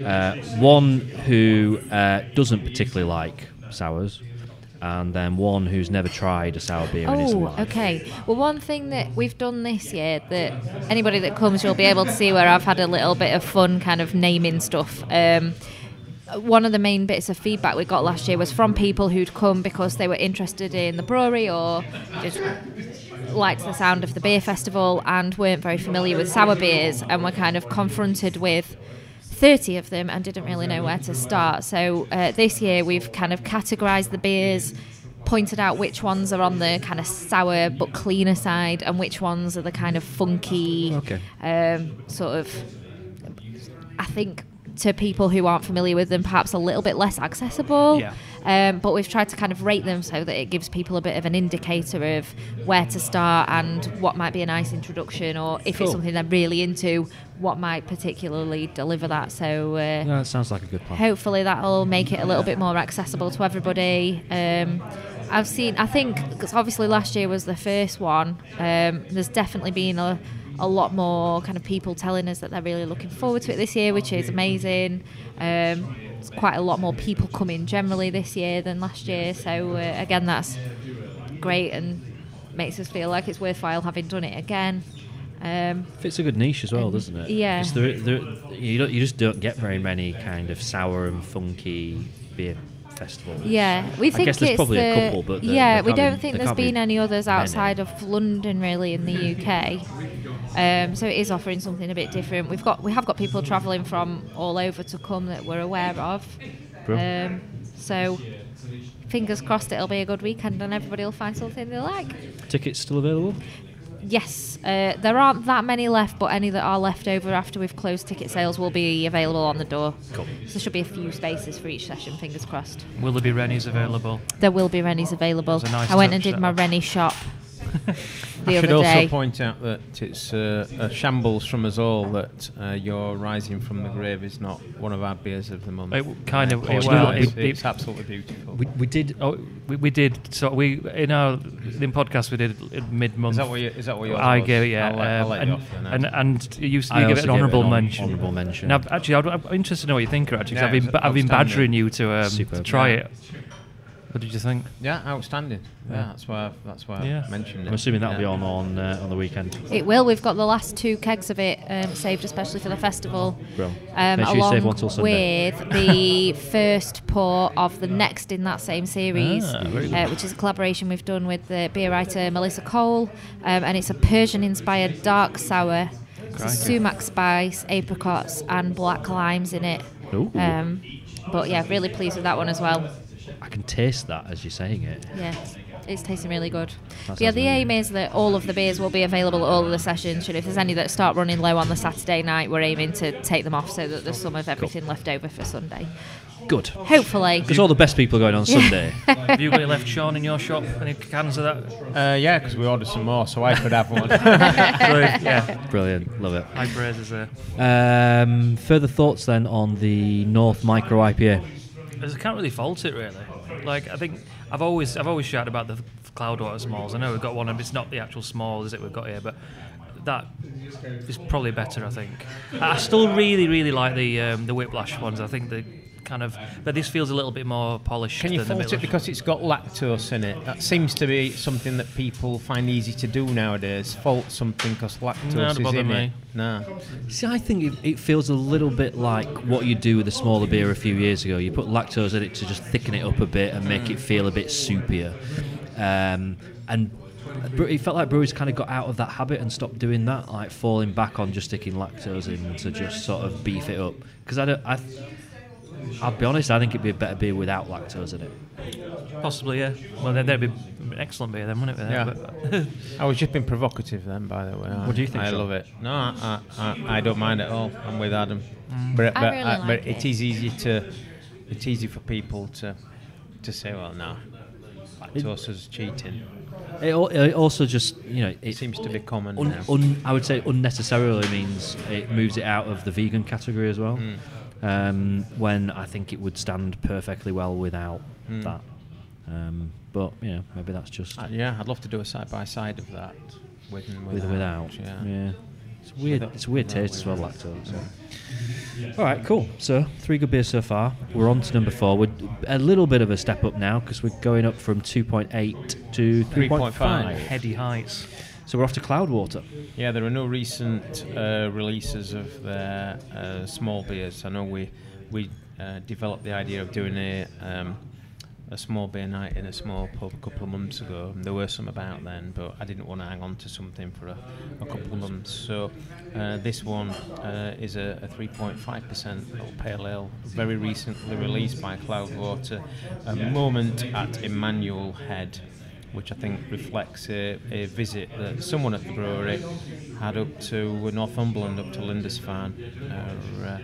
Uh, one who uh, doesn't particularly like sours, and then one who's never tried a sour beer in his Oh, life. okay. Well, one thing that we've done this year that anybody that comes, you'll be able to see where I've had a little bit of fun kind of naming stuff. Um, one of the main bits of feedback we got last year was from people who'd come because they were interested in the brewery or just liked the sound of the beer festival and weren't very familiar with sour beers and were kind of confronted with 30 of them and didn't really know where to start. So uh, this year we've kind of categorised the beers, pointed out which ones are on the kind of sour but cleaner side and which ones are the kind of funky, Okay. um, sort of, I think. To people who aren't familiar with them, perhaps a little bit less accessible. Yeah. Um, but we've tried to kind of rate them so that it gives people a bit of an indicator of where to start and what might be a nice introduction, or if Cool. it's something they're really into, what might particularly deliver that. So uh, Yeah, that sounds like a good plan. hopefully that'll make it a little bit more accessible to everybody. Um, I've seen, I think, because obviously last year was the first one. Um, there's definitely been a, a lot more kind of people telling us that they're really looking forward to it this year, which is amazing. Um, there's quite a lot more people coming generally this year than last year. So uh, again, that's great and makes us feel like it's worthwhile having done it again. Um, Fits a good niche as well, doesn't it? yeah. there, there, you, don't, you just don't get very many kind of sour and funky beer festivals. yeah, we I think guess there's it's probably the, a couple, but yeah, we don't think there there's be been any others many. outside of London really in the UK. Um, so it is offering something a bit different. We've got we have got people travelling from all over to come that we're aware of. Um, so fingers crossed it'll be a good weekend and everybody will find something they like. Tickets still available? Yes, uh, there aren't that many left, but any that are left over after we've closed ticket sales will be available on the door. Cool. So there should be a few spaces for each session, fingers crossed. Will there be Rennies available? There will be Rennies available. Nice I went and did my setup. Rennie shop the I should other also day. point out that it's uh, a shambles from us all that uh, your Rising from the Grave is not one of our beers of the month. It kind of- it- well, it's, it- it's absolutely beautiful. We, we did. Oh, we, we did. So we in our in podcast we did mid month. is that what you, is that what yours I was? gave it, yeah. I'll, let- I'll um, let and, you off then. and and you used to I you give it an honourable hon- mention. Honourable mention. Now, actually, I'd, I'm interested to know what you think, actually, because Yeah, I've been I've been badgering you to um, to try Yeah. it. What did you think? yeah, outstanding. Yeah, that's why. I, that's why Yeah. I mentioned it. I'm assuming that'll yeah. be on on uh, on the weekend. It will. We've got the last two kegs of it um, saved, especially for the festival. Bro. Um, Make sure you save one till Sunday. with the [LAUGHS] first pour of the next in that same series, Ah, uh, which is a collaboration we've done with the beer writer Melissa Cole, um, and it's a Persian-inspired dark sour. It's Crikey. sumac spice, apricots, and black limes in it. Ooh. Um, but yeah, really pleased with that one as well. I can taste that as you're saying it. Yeah, it's tasting really good. That yeah, the amazing. aim is that all of the beers will be available at all of the sessions. And if there's any that start running low on the Saturday night, we're aiming to take them off so that there's some of everything left over for Sunday. Good. Hopefully. Because all the best people are going on Sunday. [LAUGHS] Have you got any left, Sean, in your shop? Any cans of that? Uh, yeah, because we ordered some more, so I could have one. [LAUGHS] Brilliant, yeah, Brilliant. Love it. high praises there. Um, further thoughts then on the North Micro IPA? I can't really fault it really. Like I think I've always I've always shouted about the Cloudwater Smalls. I know we've got one, and it's not the actual small, is it? We've got here, but that is probably better. I think. I still really really like the um, the Whiplash ones. I think the kind of, but this feels a little bit more polished. Can you than the fault it because it's got lactose in it? That seems to be something that people find easy to do nowadays. Fault something because lactose No, is in me. it. No. See, I think it, it feels a little bit like what you do with a smaller beer a few years ago. You put lactose in it to just thicken it up a bit and make it feel a bit soupier. Um, and it felt like brewers kind of got out of that habit and stopped doing that, like falling back on just sticking lactose in to just sort of beef it up. Because I don't, I, I'll be honest, I think it'd be a better beer without lactose in it. Possibly, yeah. Well, then that'd be an excellent beer, then, wouldn't it? Yeah. [LAUGHS] I was just being provocative then, by the way. What do you think, I Sean? love it. No, I, I, I don't mind at all. I'm with Adam. But, I but, really uh, like but it. it is easy to, it's easy for people to, to say, well, no, lactose is cheating. It, al- it also just, you know, It it seems to be common un, now. un, I would say unnecessarily means it moves it out of the vegan category as well. Mm. Um, when I think it would stand perfectly well without Mm. that. Um, but yeah, maybe that's just Uh, yeah, I'd love to do a side by side of that with and without. and without. Yeah. It's weird. Without- It's a weird without, taste as well, without. lactose. So. All right, cool. So three good beers so far. We're on to number four. We're a little bit of a step up now because we're going up from 2.8 to 3.5. 3.5. Heady heights. So we're off to Cloudwater. Yeah, there are no recent uh, releases of their uh, small beers. I know we we uh, developed the idea of doing a um, a small beer night in a small pub a couple of months ago. And there were some about then, but I didn't want to hang on to something for a, a couple of months. So uh, this one uh, is a, a 3.5% pale ale, very recently released by Cloudwater. A moment at Emmanuel Head which I think reflects a, a visit that someone at the brewery had up to Northumberland, up to Lindisfarne, uh,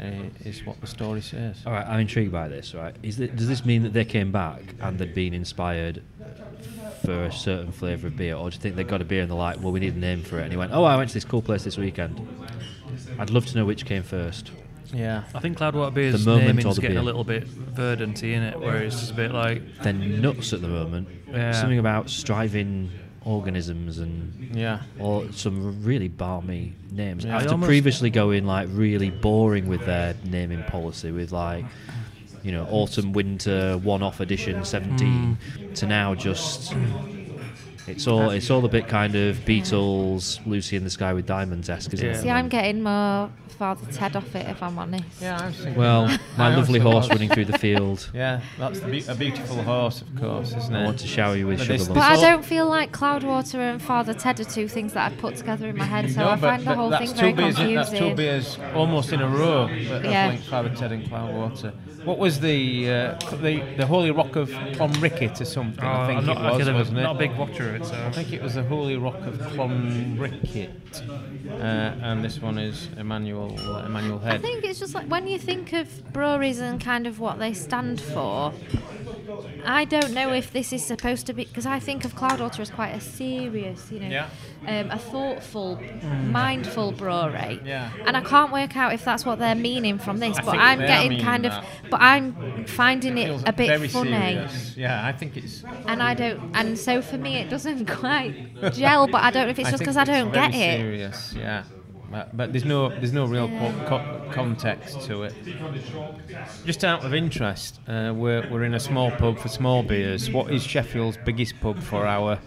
uh, is what the story says. All right, I'm intrigued by this. Right, does this mean that they came back and they'd been inspired for a certain flavour of beer, or do you think they got a beer and they're like, well, we need a name for it? And he went, oh, I went to this cool place this weekend. I'd love to know which came first. Yeah. I think Cloudwater Beer's The moment or naming's the getting beer? a little bit verdanty in it, where it's just a bit like They're nuts at the moment. Yeah. Something about striving organisms and Yeah. or some really balmy names. Yeah. After I almost- previously going like really boring with their naming policy, with like you know autumn winter one-off edition 17, Hmm. to now just It's all it's all a bit kind of Beatles, Lucy in the Sky with Diamonds esque, isn't Yeah. it? See, I'm getting more Father Ted off it, if I'm honest. Yeah, I was thinking Well, that. my [LAUGHS] I lovely also horse was. running through the field. [LAUGHS] Yeah, that's the be- a beautiful horse, of course, isn't it? I want to shower you with But sugar this- But bombs. I don't feel like Cloudwater and Father Ted are two things that I've put together in my head, so I find the whole that's thing two very beers, That's two confusing. beers almost in a row that Yeah. have linked Father Ted and Cloudwater. What was the uh, the the Holy Rock of Clonricket or something? I think I'm not, it was, I could have- wasn't it? not a big watcher of it, so. I think it was the Holy Rock of Clonricket, uh, and this one is Emmanuel uh, Emmanuel I think it's just like when you think of breweries and kind of what they stand for, I don't know if this is supposed to be because I think of Cloud Cloudwater as quite a serious, you know, Yeah. um, a thoughtful, mindful brewery. Yeah. And I can't work out if that's what they're meaning from this, I but I'm getting meaning kind of, but I'm finding it Feels a bit very funny. serious. Yeah, I think it's. And I don't, and so for me it doesn't [LAUGHS] quite gel. But I don't know if it's just because I don't very get it. Serious, yeah. But, but there's no there's no real co- co- context to it. Just out of interest, uh, we're we're in a small pub for small beers. What is Sheffield's biggest pub for our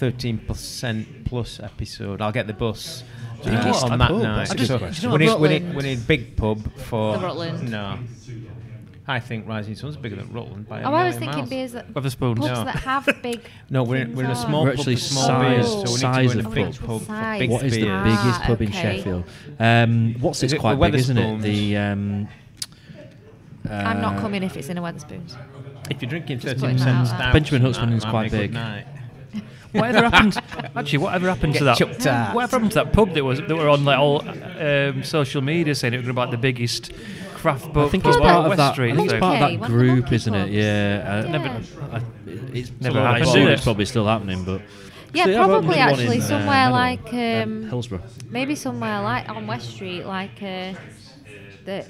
13% plus episode? I'll get the bus. uh, Biggest on that pub? night. That's a good So we, need, we, need, we need big pub for The Rutland. No, I think Rising Sun's bigger than Rutland by a Oh, I was million thinking miles. beers that Wetherspoons. pubs No. that have [LAUGHS] big. No, we're, we're in a things small. We're pub actually for small size- beers, so we need to size go in a of big pub. pub for Size. big What is the beers. biggest Ah, pub in okay. Sheffield? Um, what's Is it's it quite the big, isn't it? Wetherspoons? The um, I'm not uh, coming if it's in a Wetherspoons. If you're drinking Just 30% putting that out stout. Benjamin Huntsman that is might quite be a good big. [LAUGHS] Whatever happened? Actually, whatever happened to that? chucked out. Whatever happened to that pub that was that were on like all um, social media saying it was about the biggest craft I think it's part on of West that. Street. I think it's so- part of that one of the group, isn't it? pubs. Yeah. Uh, Yeah. Never- I, it's Never I happened, assume it's probably still happening, but Yeah, So they have opened probably actually in, uh, somewhere Meadowhall, like um, um, Hillsborough. maybe somewhere like on West Street, like uh, the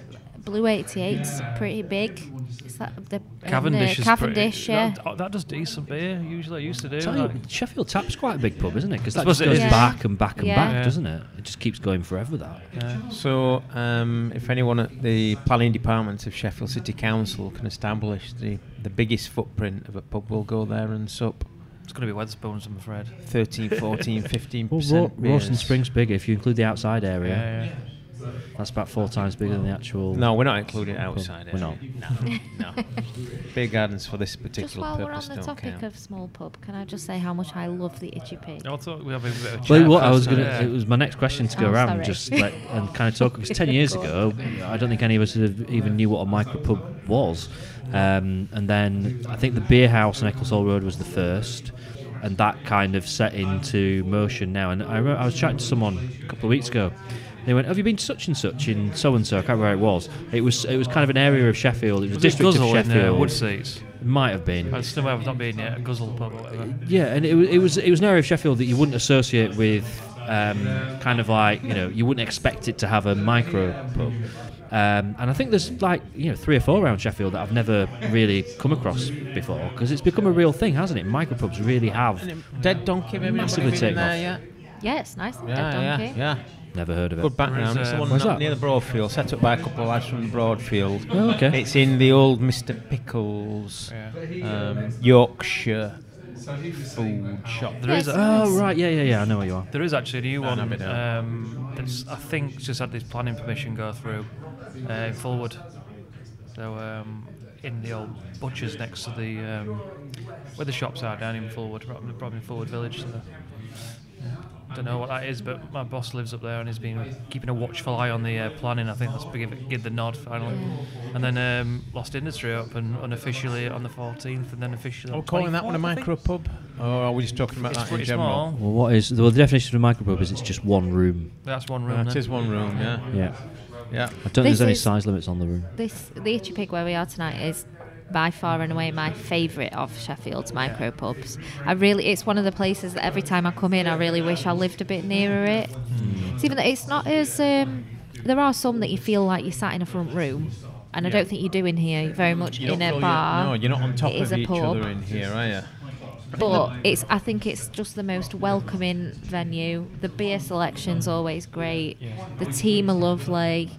Blue 88's pretty big. Is that the in, uh, Cavendish is Cavendish, pretty, yeah. That, oh, that does decent beer. Usually, I used to do. Tell you, Sheffield Tap's quite a big pub, isn't it? Because that just goes is. Yeah. back and back and Yeah. back, Yeah. doesn't it? It just keeps going forever. That. So, um, if anyone at the planning department of Sheffield City Council can establish the, the biggest footprint of a pub, we'll go there and sup. It's going to be Wetherspoons, I'm afraid. 13, 14, [LAUGHS] 15 Well. Ro- Rawson Springs bigger if you include the outside area. Yeah, yeah. That's about four times bigger than the actual. No, we're not including outside. We're not. No, no. [LAUGHS] Beer gardens for this particular Just particular while we're on purpose the topic count. of small pub, can I just say how much I love the Itchy Pig? I thought we have a bit of a Well, what I was gonna, yeah. it was my next question to go Oh, around, sorry. just let and kind of talk because ten years ago, I don't think any of us have even knew what a micro pub was, um, and then I think the beer house on Ecclesall Road was the first, and that kind of set into motion now. And I remember I was chatting to someone a couple of weeks ago. They went, "Have you been to such and such in so and so?" I can't remember where it was. It was it was kind of an area of Sheffield. It was, Was a it district Guzzle of in uh, Sheffield. Woodseats? It might have been. I still have not been yet. A Guzzle pub or whatever. Yeah, and it, wa- it was it was an area of Sheffield that you wouldn't associate with um, kind of like you know you wouldn't expect it to have a micro pub. Um, and I think there's like you know three or four around Sheffield that I've never really come across before because it's become a real thing, hasn't it? Micropubs really have. Dead Donkey, maybe Massively anybody taken off. yet? Yeah, it's nice. Yeah, Dead yeah, yeah. Never heard of it. Good background. Where's, It's the one where's not that? near the Broadfield, set up by a couple of lads from the Broadfield. Oh, okay. It's in the old Mr. Pickles Yeah. um, Yorkshire food shop. There is a, Oh right, yeah, yeah, yeah. I know where you are. There is actually a new one. no, we. Um, that's I think just had this planning permission go through uh, in Fulwood. So um, in the old butchers next to the um, where the shops are down in Fulwood, probably, probably in Fulwood Village. So, yeah. Don't know what that is, but my boss lives up there and he's been keeping a watchful eye on the uh, planning. I think that's give it give the nod finally. And then um, Lost Industry open unofficially on the 14th, and then officially. Are we calling that one a 24th, I think. micro pub? Or are we just talking about It's that in pretty general? small. Well, what is well the definition of a micro pub is it's just one room. That's one room. Then. is one room, yeah. Yeah, Yeah. I don't think there's any size limits on the room. This the Itchy Pig where we are tonight is by far and away my favourite of Sheffield's micro pubs. I really, it's one of the places that every time I come in, I really wish I lived a bit nearer it. Hmm. It's even that it's not as. Um, there are some that you feel like you sat in a front room, and I Yeah. don't think you do in here. You're very much You in a bar. No, you're not on top It of each pub. other in here, are you? But it's I think it's just the most welcoming venue. The beer selection's always great. The team are lovely.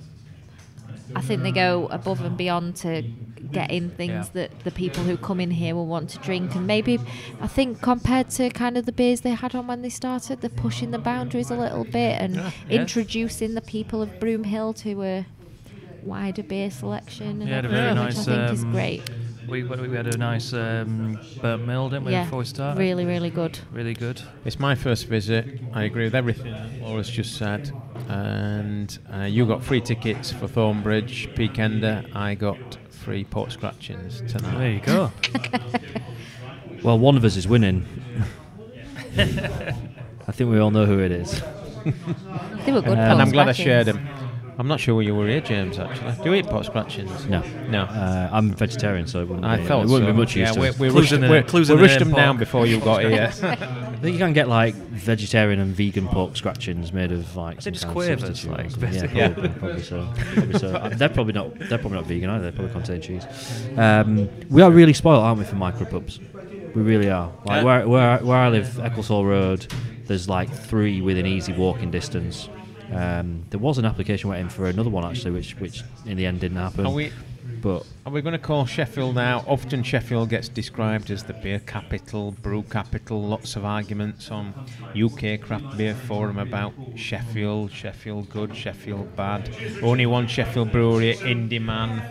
I think they go above and beyond to get in things Yeah. that the people who come in here will want to drink. And maybe, I think compared to kind of the beers they had on when they started, they're pushing the boundaries a little bit and Yeah. introducing the people of Broomhill to a wider beer selection. And Yeah, everything, very which nice. I think is um, great. We, we had a nice um, burnt mill, didn't we, Yeah, before we started? really, really good. Really good. It's my first visit. I agree with everything Laura's just said. And uh, you got free tickets for Thornbridge, Peakender. I got free port scratchings tonight. There you go. [LAUGHS] Well, one of us is winning. [LAUGHS] I think we all know who it is. They were good. Uh, and I'm pot glad I shared them. I'm not sure where you were here, James. Actually, do you eat pot scratchings? No. No. Uh, I'm vegetarian, so it wouldn't, I be, thought it wouldn't so. be much yeah, use to we, it. we Clues rushed, in the- we, rushed them down before you got [LAUGHS] here. I think you can get like vegetarian and vegan pork scratchings made of like it just quavers, like, yeah, Yeah. probably, probably so. [LAUGHS] Probably so. Uh, they're probably not. They're probably not vegan either. They probably contain cheese. Um, we are really spoiled, aren't we, for micropubs? We really are. Like Yeah. where, where where I live, Ecclesall Road. There's like three within easy walking distance. Um, there was an application waiting for another one actually, which which in the end didn't happen. Are we? But Are we going to call Sheffield now? Often Sheffield gets described as the beer capital, brew capital. Lots of arguments on UK craft beer forum about Sheffield, Sheffield good, Sheffield bad. Only one Sheffield brewery, Indy Man,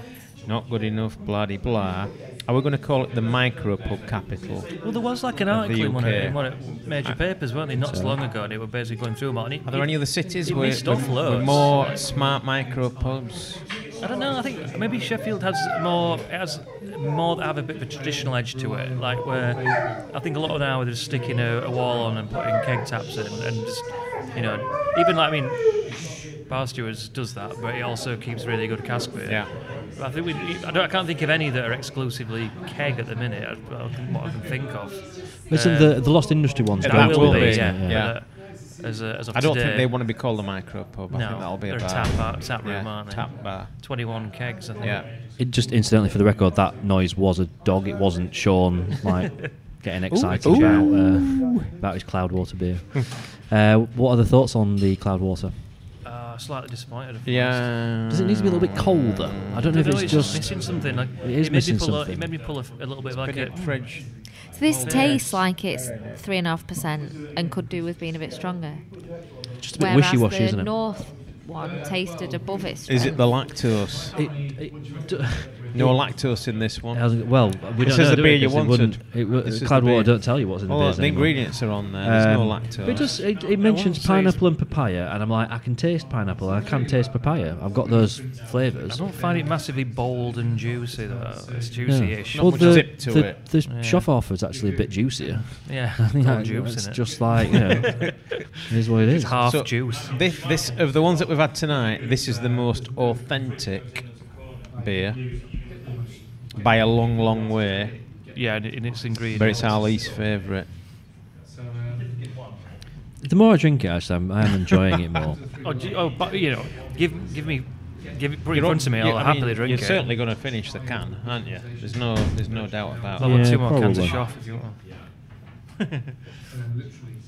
not good enough, bloody blah. Are we going to call it the micro pub capital? Well, there was like an article in one, of, in one of major uh, papers, weren't they, not so long ago, and they were basically going through them it- Are there it- any other cities it with, with, with more smart micro pubs? I don't know. I think maybe Sheffield has more has more that have a bit of a traditional edge to it. Like where I think a lot of now they're just sticking a, a wall on and putting keg taps in, and just you know, even like I mean, Bar Stewards does that, but he also keeps really good cask beer. Yeah. But I think we, I, don't, I can't think of any that are exclusively keg at the minute. I, I, what I can think of. listen, Um, the the Lost Industry one's Yeah, that to will be, be, isn't yeah. yeah. uh, As, a, as of I don't today, think they want to be called a micro pub. I No, think that'll be a they're a tap bar- tap room, yeah, aren't they? Tap bar. 21 kegs, I think. Yeah. It just incidentally for the record, that noise was a dog. It wasn't Sean like [LAUGHS] getting excited Ooh. about uh, about his Cloudwater beer. [LAUGHS] uh, what are the thoughts on the Cloudwater? Uh, slightly disappointed. if I'm. Yeah. Does it need to be a little bit colder? I don't know if it's just. missing something. Like, It is made missing me pull A, something. it made me pull a, a little bit like a fridge. So this Oh, tastes yes. like it's three and a half percent and could do with being a bit stronger. Just a bit Whereas wishy-washy, isn't it? north one tasted above its Is it the lactose? It, it, d- No lactose in this one. Hasn't- well, we It don't says know, the do beer we? you 'Cause it wanted. wouldn't- It, w- This is the beer. don't tell you what's in the Oh, beers the anymore. ingredients are on there. There's no Um, lactose. It just it, it mentions pineapple and papaya, and I'm like, I can taste pineapple, and I can taste papaya. I've got those flavors. I don't find it massively bold and juicy though. It's Yeah. juicy-ish. Not much zip to the, it. The Yeah. Schofferhofer is actually a bit juicier. Yeah, I think got that- juice it's in it. just like you know, [LAUGHS] it is what it is. It's half So, juice. This, this of the ones that we've had tonight, this is the most authentic beer by a long, long way. Yeah, in, in its ingredients. But it's our least favourite. The more I drink it, actually, I'm, I am enjoying it more. [LAUGHS] Oh, do you- oh, but you know, give give me, give it, put it in You're front of me. you- I'll I happily mean, drink You're it. certainly going to finish the can, aren't you? There's no, there's no doubt about I'll it. Yeah, two more cans of probably. Shoff if you want. [LAUGHS]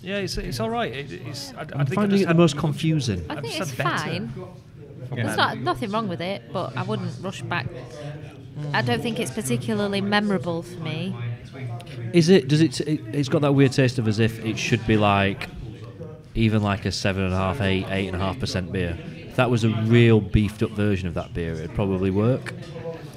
yeah, it's, it's all right. It, it's, I, I I'm think I finding just it the most confusing. I think it's fine. Yeah. There's not nothing wrong with it, but I wouldn't rush back. I don't think it's particularly memorable for me. Is it? Does it, it? It's got that weird taste of as if it should be like, even like a seven and a half, eight, eight and a half percent beer. If that was a real beefed up version of that beer, it'd probably work.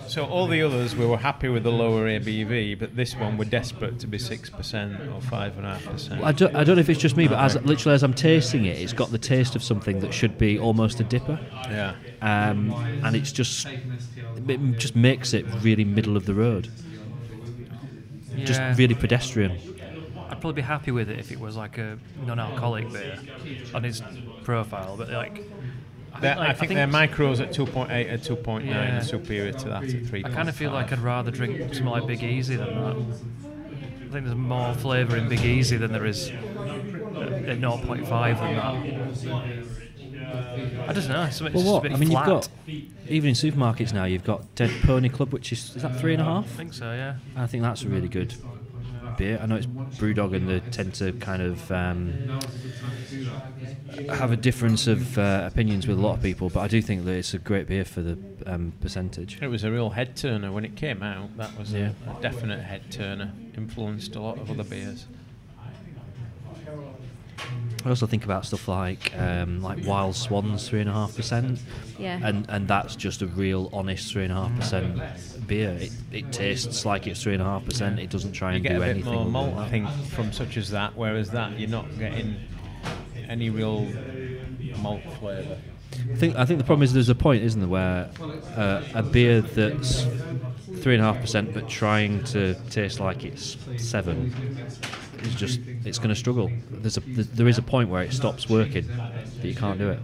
So all the others, we were happy with the lower ABV, but this one we're desperate to be six percent or five and a half percent. I don't, I don't know if it's just me, but as literally as I'm tasting it, it's got the taste of something that should be almost a DIPA, Yeah. um, and it's just it just makes it really middle of the road, Yeah. just really pedestrian. I'd probably be happy with it if it was like a non-alcoholic beer on its profile, but like. They're- like- I think their micros at 2.8 and 2.9 Yeah. are superior to that at 3. I kind of feel like I'd rather drink something like Big Easy than that. I think there's more flavour in Big Easy than there is at at 0.5 than that. I don't know. It's, it's Well, just what? a bit I mean, flat. you've got even in supermarkets now. You've got Dead Pony Club, which is is that three and a half? I think so, yeah. I think that's really good. Beer. I know it's BrewDog and they tend to kind of um, have a difference of uh, opinions with a lot of people, but I do think that it's a great beer for the um, percentage. It was a real head turner when it came out. That was Yeah. a, a definite head turner. Influenced a lot of other beers. I also think about stuff like um, like Wild Swans three and a half percent, Yeah. and and that's just a real honest three and a half percent beer. It, it tastes like it's three and a half percent. It doesn't try You and get do a bit anything. more malt, I think, from such as that. Whereas that, you're not getting any real malt flavour. I think I think the problem is there's a point, isn't there, where uh, a beer that's three and a half percent but trying to taste like it's seven is just it's going to struggle. There's a there is a point where it stops working that you can't do it.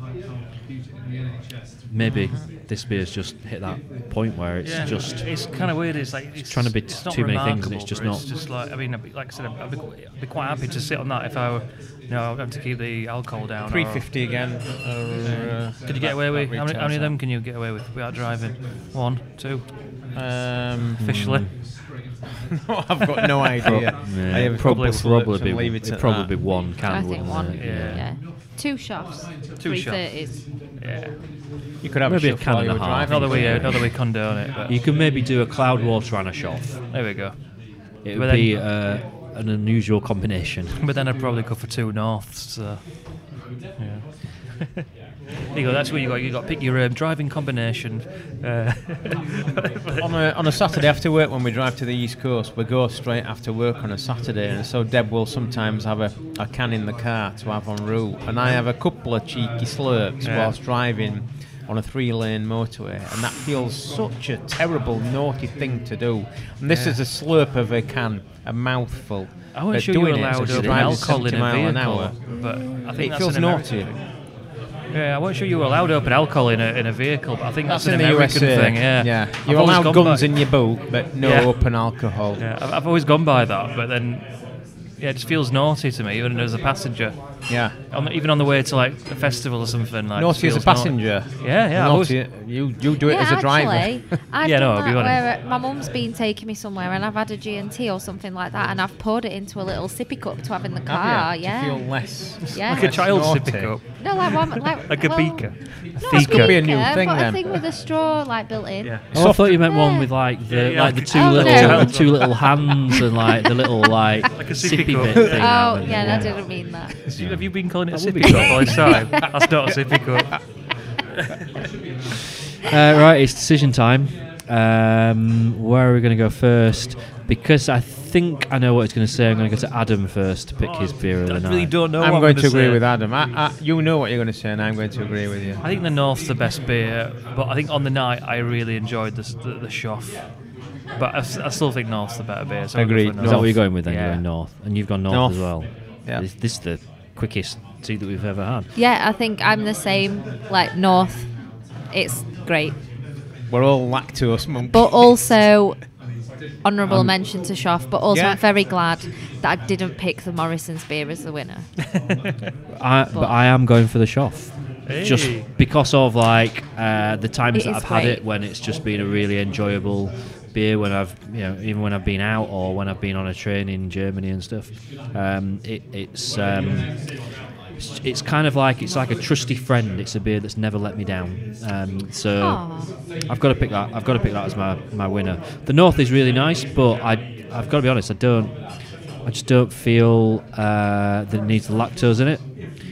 Maybe this beer's just hit that point where it's Yeah, just it's kind of weird. It's like it's trying to be it's not too many things and it's just not- It's just like I mean, like I said, I'd be, I'd be quite happy to sit on that if I were, you know, I'd have to keep the alcohol down. or- 350 again. Or, uh, Could you get away with how many, how many of them can you get away with without driving? One, two. Um, officially. [LAUGHS] no, I've got no [LAUGHS] idea. Yeah, I have a probably probably be leave it it'd probably that. be one can. I think wouldn't one. it? Yeah. Yeah. Two shafts. Two Three shots. thirties. Yeah. You could have Maybe a, a shuffle can while and a were half. driving. Not that we, uh, couldn't that we condone it, but You can maybe do a Cloudwater and a shot. there we go. It But would then- be uh, an unusual combination. But then I'd probably go for two norths. So. [LAUGHS] Yeah. [LAUGHS] there you go. That's where you got. You got to pick your um, driving combination. Uh, [LAUGHS] on a, on a Saturday after work when we drive to the East Coast, we go straight after work on a Saturday, and so Deb will sometimes have a, a can in the car to have en route, and I have a couple of cheeky slurps Yeah. whilst driving on a three-lane motorway, and that feels such a terrible, naughty thing to do. And this Yeah. is a slurp of a can, a mouthful. I wasn't sure you were doing it as allowed driving alcohol in a mile an vehicle, hour. but I think It feels naughty. American- Yeah, I wasn't sure you were allowed to open alcohol in a, in a vehicle, but I think that's, That's in an the American USA. thing. Yeah, yeah. You're allowed guns by- in your boot, but no Yeah. open alcohol. Yeah, I've, I've always gone by that, but then yeah, it just feels naughty to me, even as a passenger. Yeah. On the, even on the way to like a festival or something. Like, Naughty just as a feels naughty. passenger. Yeah, yeah. Naughty, you you do it yeah, as a driver. actually, [LAUGHS] I've Yeah, no, done I'll be that honest. where uh, my mum's been taking me somewhere and I've had a G&T or something like that and I've poured it into a little sippy cup to have in the Have car. you? Yeah. To feel less. Yeah. like a less child naughty. sippy cup, No, like one, like, [LAUGHS] like a well, beaker. Not This could be a new thing but then. a thing with a straw like built in. Yeah. Oh, I thought you meant one with like the Yeah, yeah, like the like- two Oh, little no. the two little hands and like the little like, [LAUGHS] Like a sippy sippy cup. bit thing. Oh, out yeah, I didn't mean that. So Have you been calling it a That would sippy cup all this time? [LAUGHS] That's not a sippy cup. Uh, right, it's decision time. Um, where are we going to go first? Because I think I know what he's going to say. I'm going to go to Adam first to pick his beer of the I night. really don't know. I'm what going I'm to agree say. with Adam. I, I, you know what you're going to say, and I'm going to agree with you. I think the North's the best beer, but I think on the night I really enjoyed the the, the Shoff. But I, s- I still think North's the better beer. So I'll go Agreed. for Is that what you're going with then? Yeah. You're going north, and you've gone north, North. as well. Yeah. This, this is the quickest tea that we've ever had. Yeah, I think I'm the same. Like North, it's great, We're all lactose monkeys. but also honourable Um, mention to Shoff. But also, Yeah. I'm very glad that I didn't pick the Morrison's beer as the winner. [LAUGHS] I, but I am going for the Shoff. Just because of like uh, the times It that is I've had it when it's just been a really enjoyable beer when I've you know even when I've been out or when I've been on a train in Germany and stuff. Um, it, it's um, it's- it's kind of like it's like a trusty friend. It's a beer that's never let me down. Um, so Aw. I've got to pick that. I've got to pick that as my, my winner. The North is really nice, but I I've got to be honest. I don't. I just don't feel uh, that it needs the lactose in it,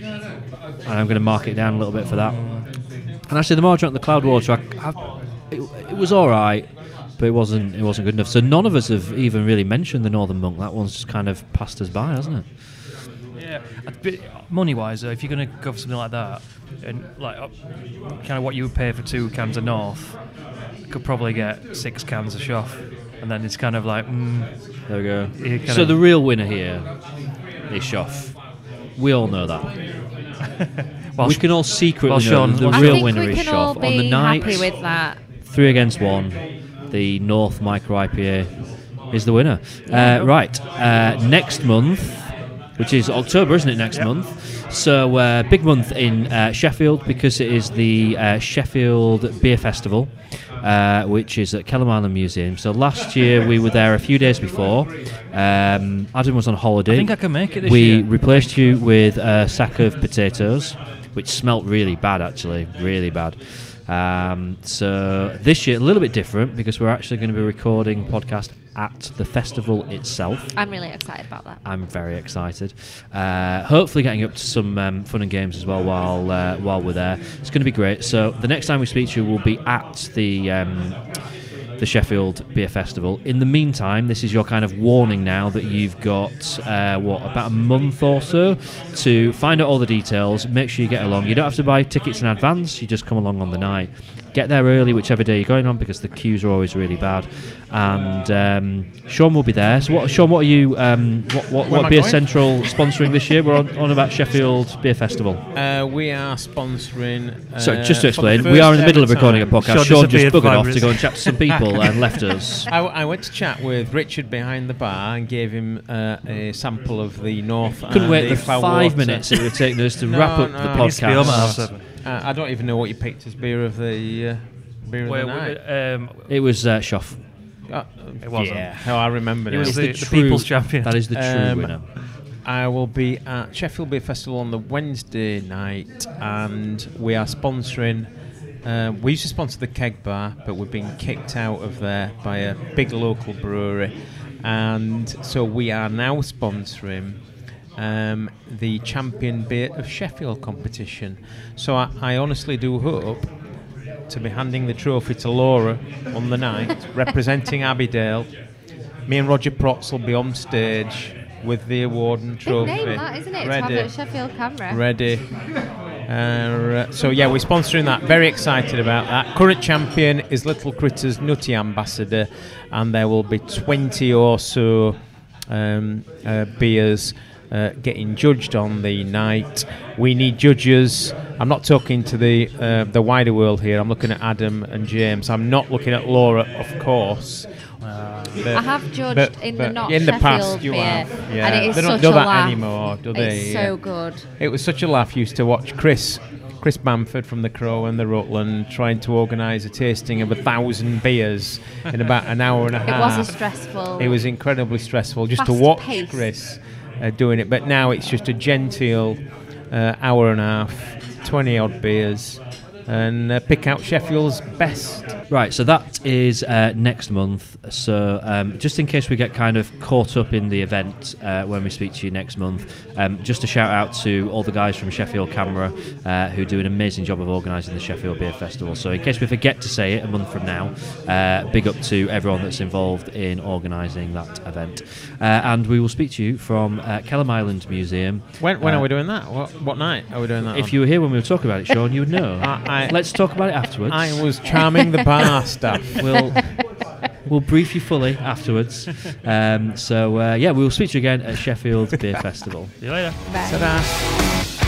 and I'm going to mark it down a little bit for that. And actually, the more I drank the Cloudwater, I, I, it, it was all right, but it wasn't it wasn't good enough. So none of us have even really mentioned the Northern Monk. That one's just kind of passed us by, hasn't it? Yeah, money wise, if you're going to go for something like that, and like uh, kind of what you would pay for two cans of North, you could probably get six cans of Shoff, and then it's kind of like, mm, There we go. So of- the real winner here is Shoff. We all know that. [LAUGHS] while we can all secretly while know Sean- that the I real winner we is can Shoff. On the night, happy with that. three against one, the North Micro IPA is the winner. Uh, right, uh, next month, which is October, isn't it? Next month. So uh, big month in uh, Sheffield because it is the uh, Sheffield Beer Festival. uh, which is at Kelham Island Museum. So last year we were there a few days before. Um, Adam was on holiday. I think I can make it this we year. replaced you with a sack of potatoes, which smelt really bad, actually, really bad. Um, so this year a little bit different because we're actually going to be recording podcast at the festival itself. I'm really excited about that. I'm very excited. Uh, hopefully, getting up to some um, fun and games as well while uh, while we're there. It's going to be great. So the next time we speak to you will be at the. Um, the Sheffield Beer Festival. In the meantime, this is your kind of warning now that you've got uh, what about a month or so to find out all the details. Make sure you get along. You don't have to buy tickets in advance. You just come along on the night. Get there early, whichever day you're going on, because the queues are always really bad. And um, Sean will be there. So, what, Sean, what are you? Um, what what, what Beer going? Central sponsoring this year? We're on, on about Sheffield Beer Festival. Uh, we are sponsoring. Uh, So, just to explain, we are in the middle of recording a podcast. Sean Sean just buggered off to go and chat to some people and [LAUGHS] left us. I, I went to chat with Richard behind the bar and gave him uh, a sample of the North. Couldn't and wait the Flower five Water. minutes it would have taken us to [LAUGHS] No, wrap up no, the it Needs to be home at half podcast. Seven. Uh, I don't even know what you picked as beer of the uh, beer of Where the we- night. um, It was uh, Shoff. Uh, It wasn't. Yeah, oh, I remember It It was It's the- the, the true- people's champion. That is the true Um, winner. I will be at Sheffield Beer Festival on the Wednesday night, and we are sponsoring. Uh, we used to sponsor the Keg Bar, but we've been kicked out of there by a big local brewery, and so we are now sponsoring um, the Champion Beer of Sheffield competition. So I, I honestly do hope to be handing the trophy to Laura on the night, [LAUGHS] representing Abbeydale. Me and Roger Protz will be on stage with the award and Big trophy. name, that isn't it? To have Ready. Sheffield CAMRA. Ready. Uh, so yeah, we're sponsoring that. Very excited about that. Current champion is Little Critters Nutty Ambassador, and there will be 20 or so um, uh, beers. Uh, getting judged on the night. We need judges. I'm not talking to the uh, the wider world here. I'm looking at Adam and James. I'm not looking at Laura, of course. But- I have judged but- in the not in the past you beer, have, yeah. and it is they don't such do a that laugh. anymore, do they? It's Yeah. so good. It was such a laugh used to watch Chris Chris Bamford from the Crow and the Rutland trying to organise a tasting of a thousand beers in about an hour and a half. It was a stressful. It was incredibly stressful just to watch paced. Chris uh, doing it. But now it's just a genteel uh, hour and a half, 20 odd beers, and uh, pick out Sheffield's best. Right, so that is uh, next month. So, um, just in case we get kind of caught up in the event uh, when we speak to you next month, um, just a shout out to all the guys from Sheffield CAMRA uh, who do an amazing job of organising the Sheffield Beer Festival. So, in case we forget to say it a month from now, uh, big up to everyone that's involved in organising that event. Uh, and we will speak to you from uh, Kelham Island Museum. When, when Uh, are we doing that? What, what night are we doing that? If on? you were here when we were talking about it, Sean, you would [LAUGHS] know. I- I- Let's talk about it afterwards. I was charming the bar [LAUGHS] [LAUGHS] staff. we'll we'll brief you fully afterwards. Um, so uh, yeah, we'll speak to you again at Sheffield Beer Festival. See you later. Bye. Ta-da.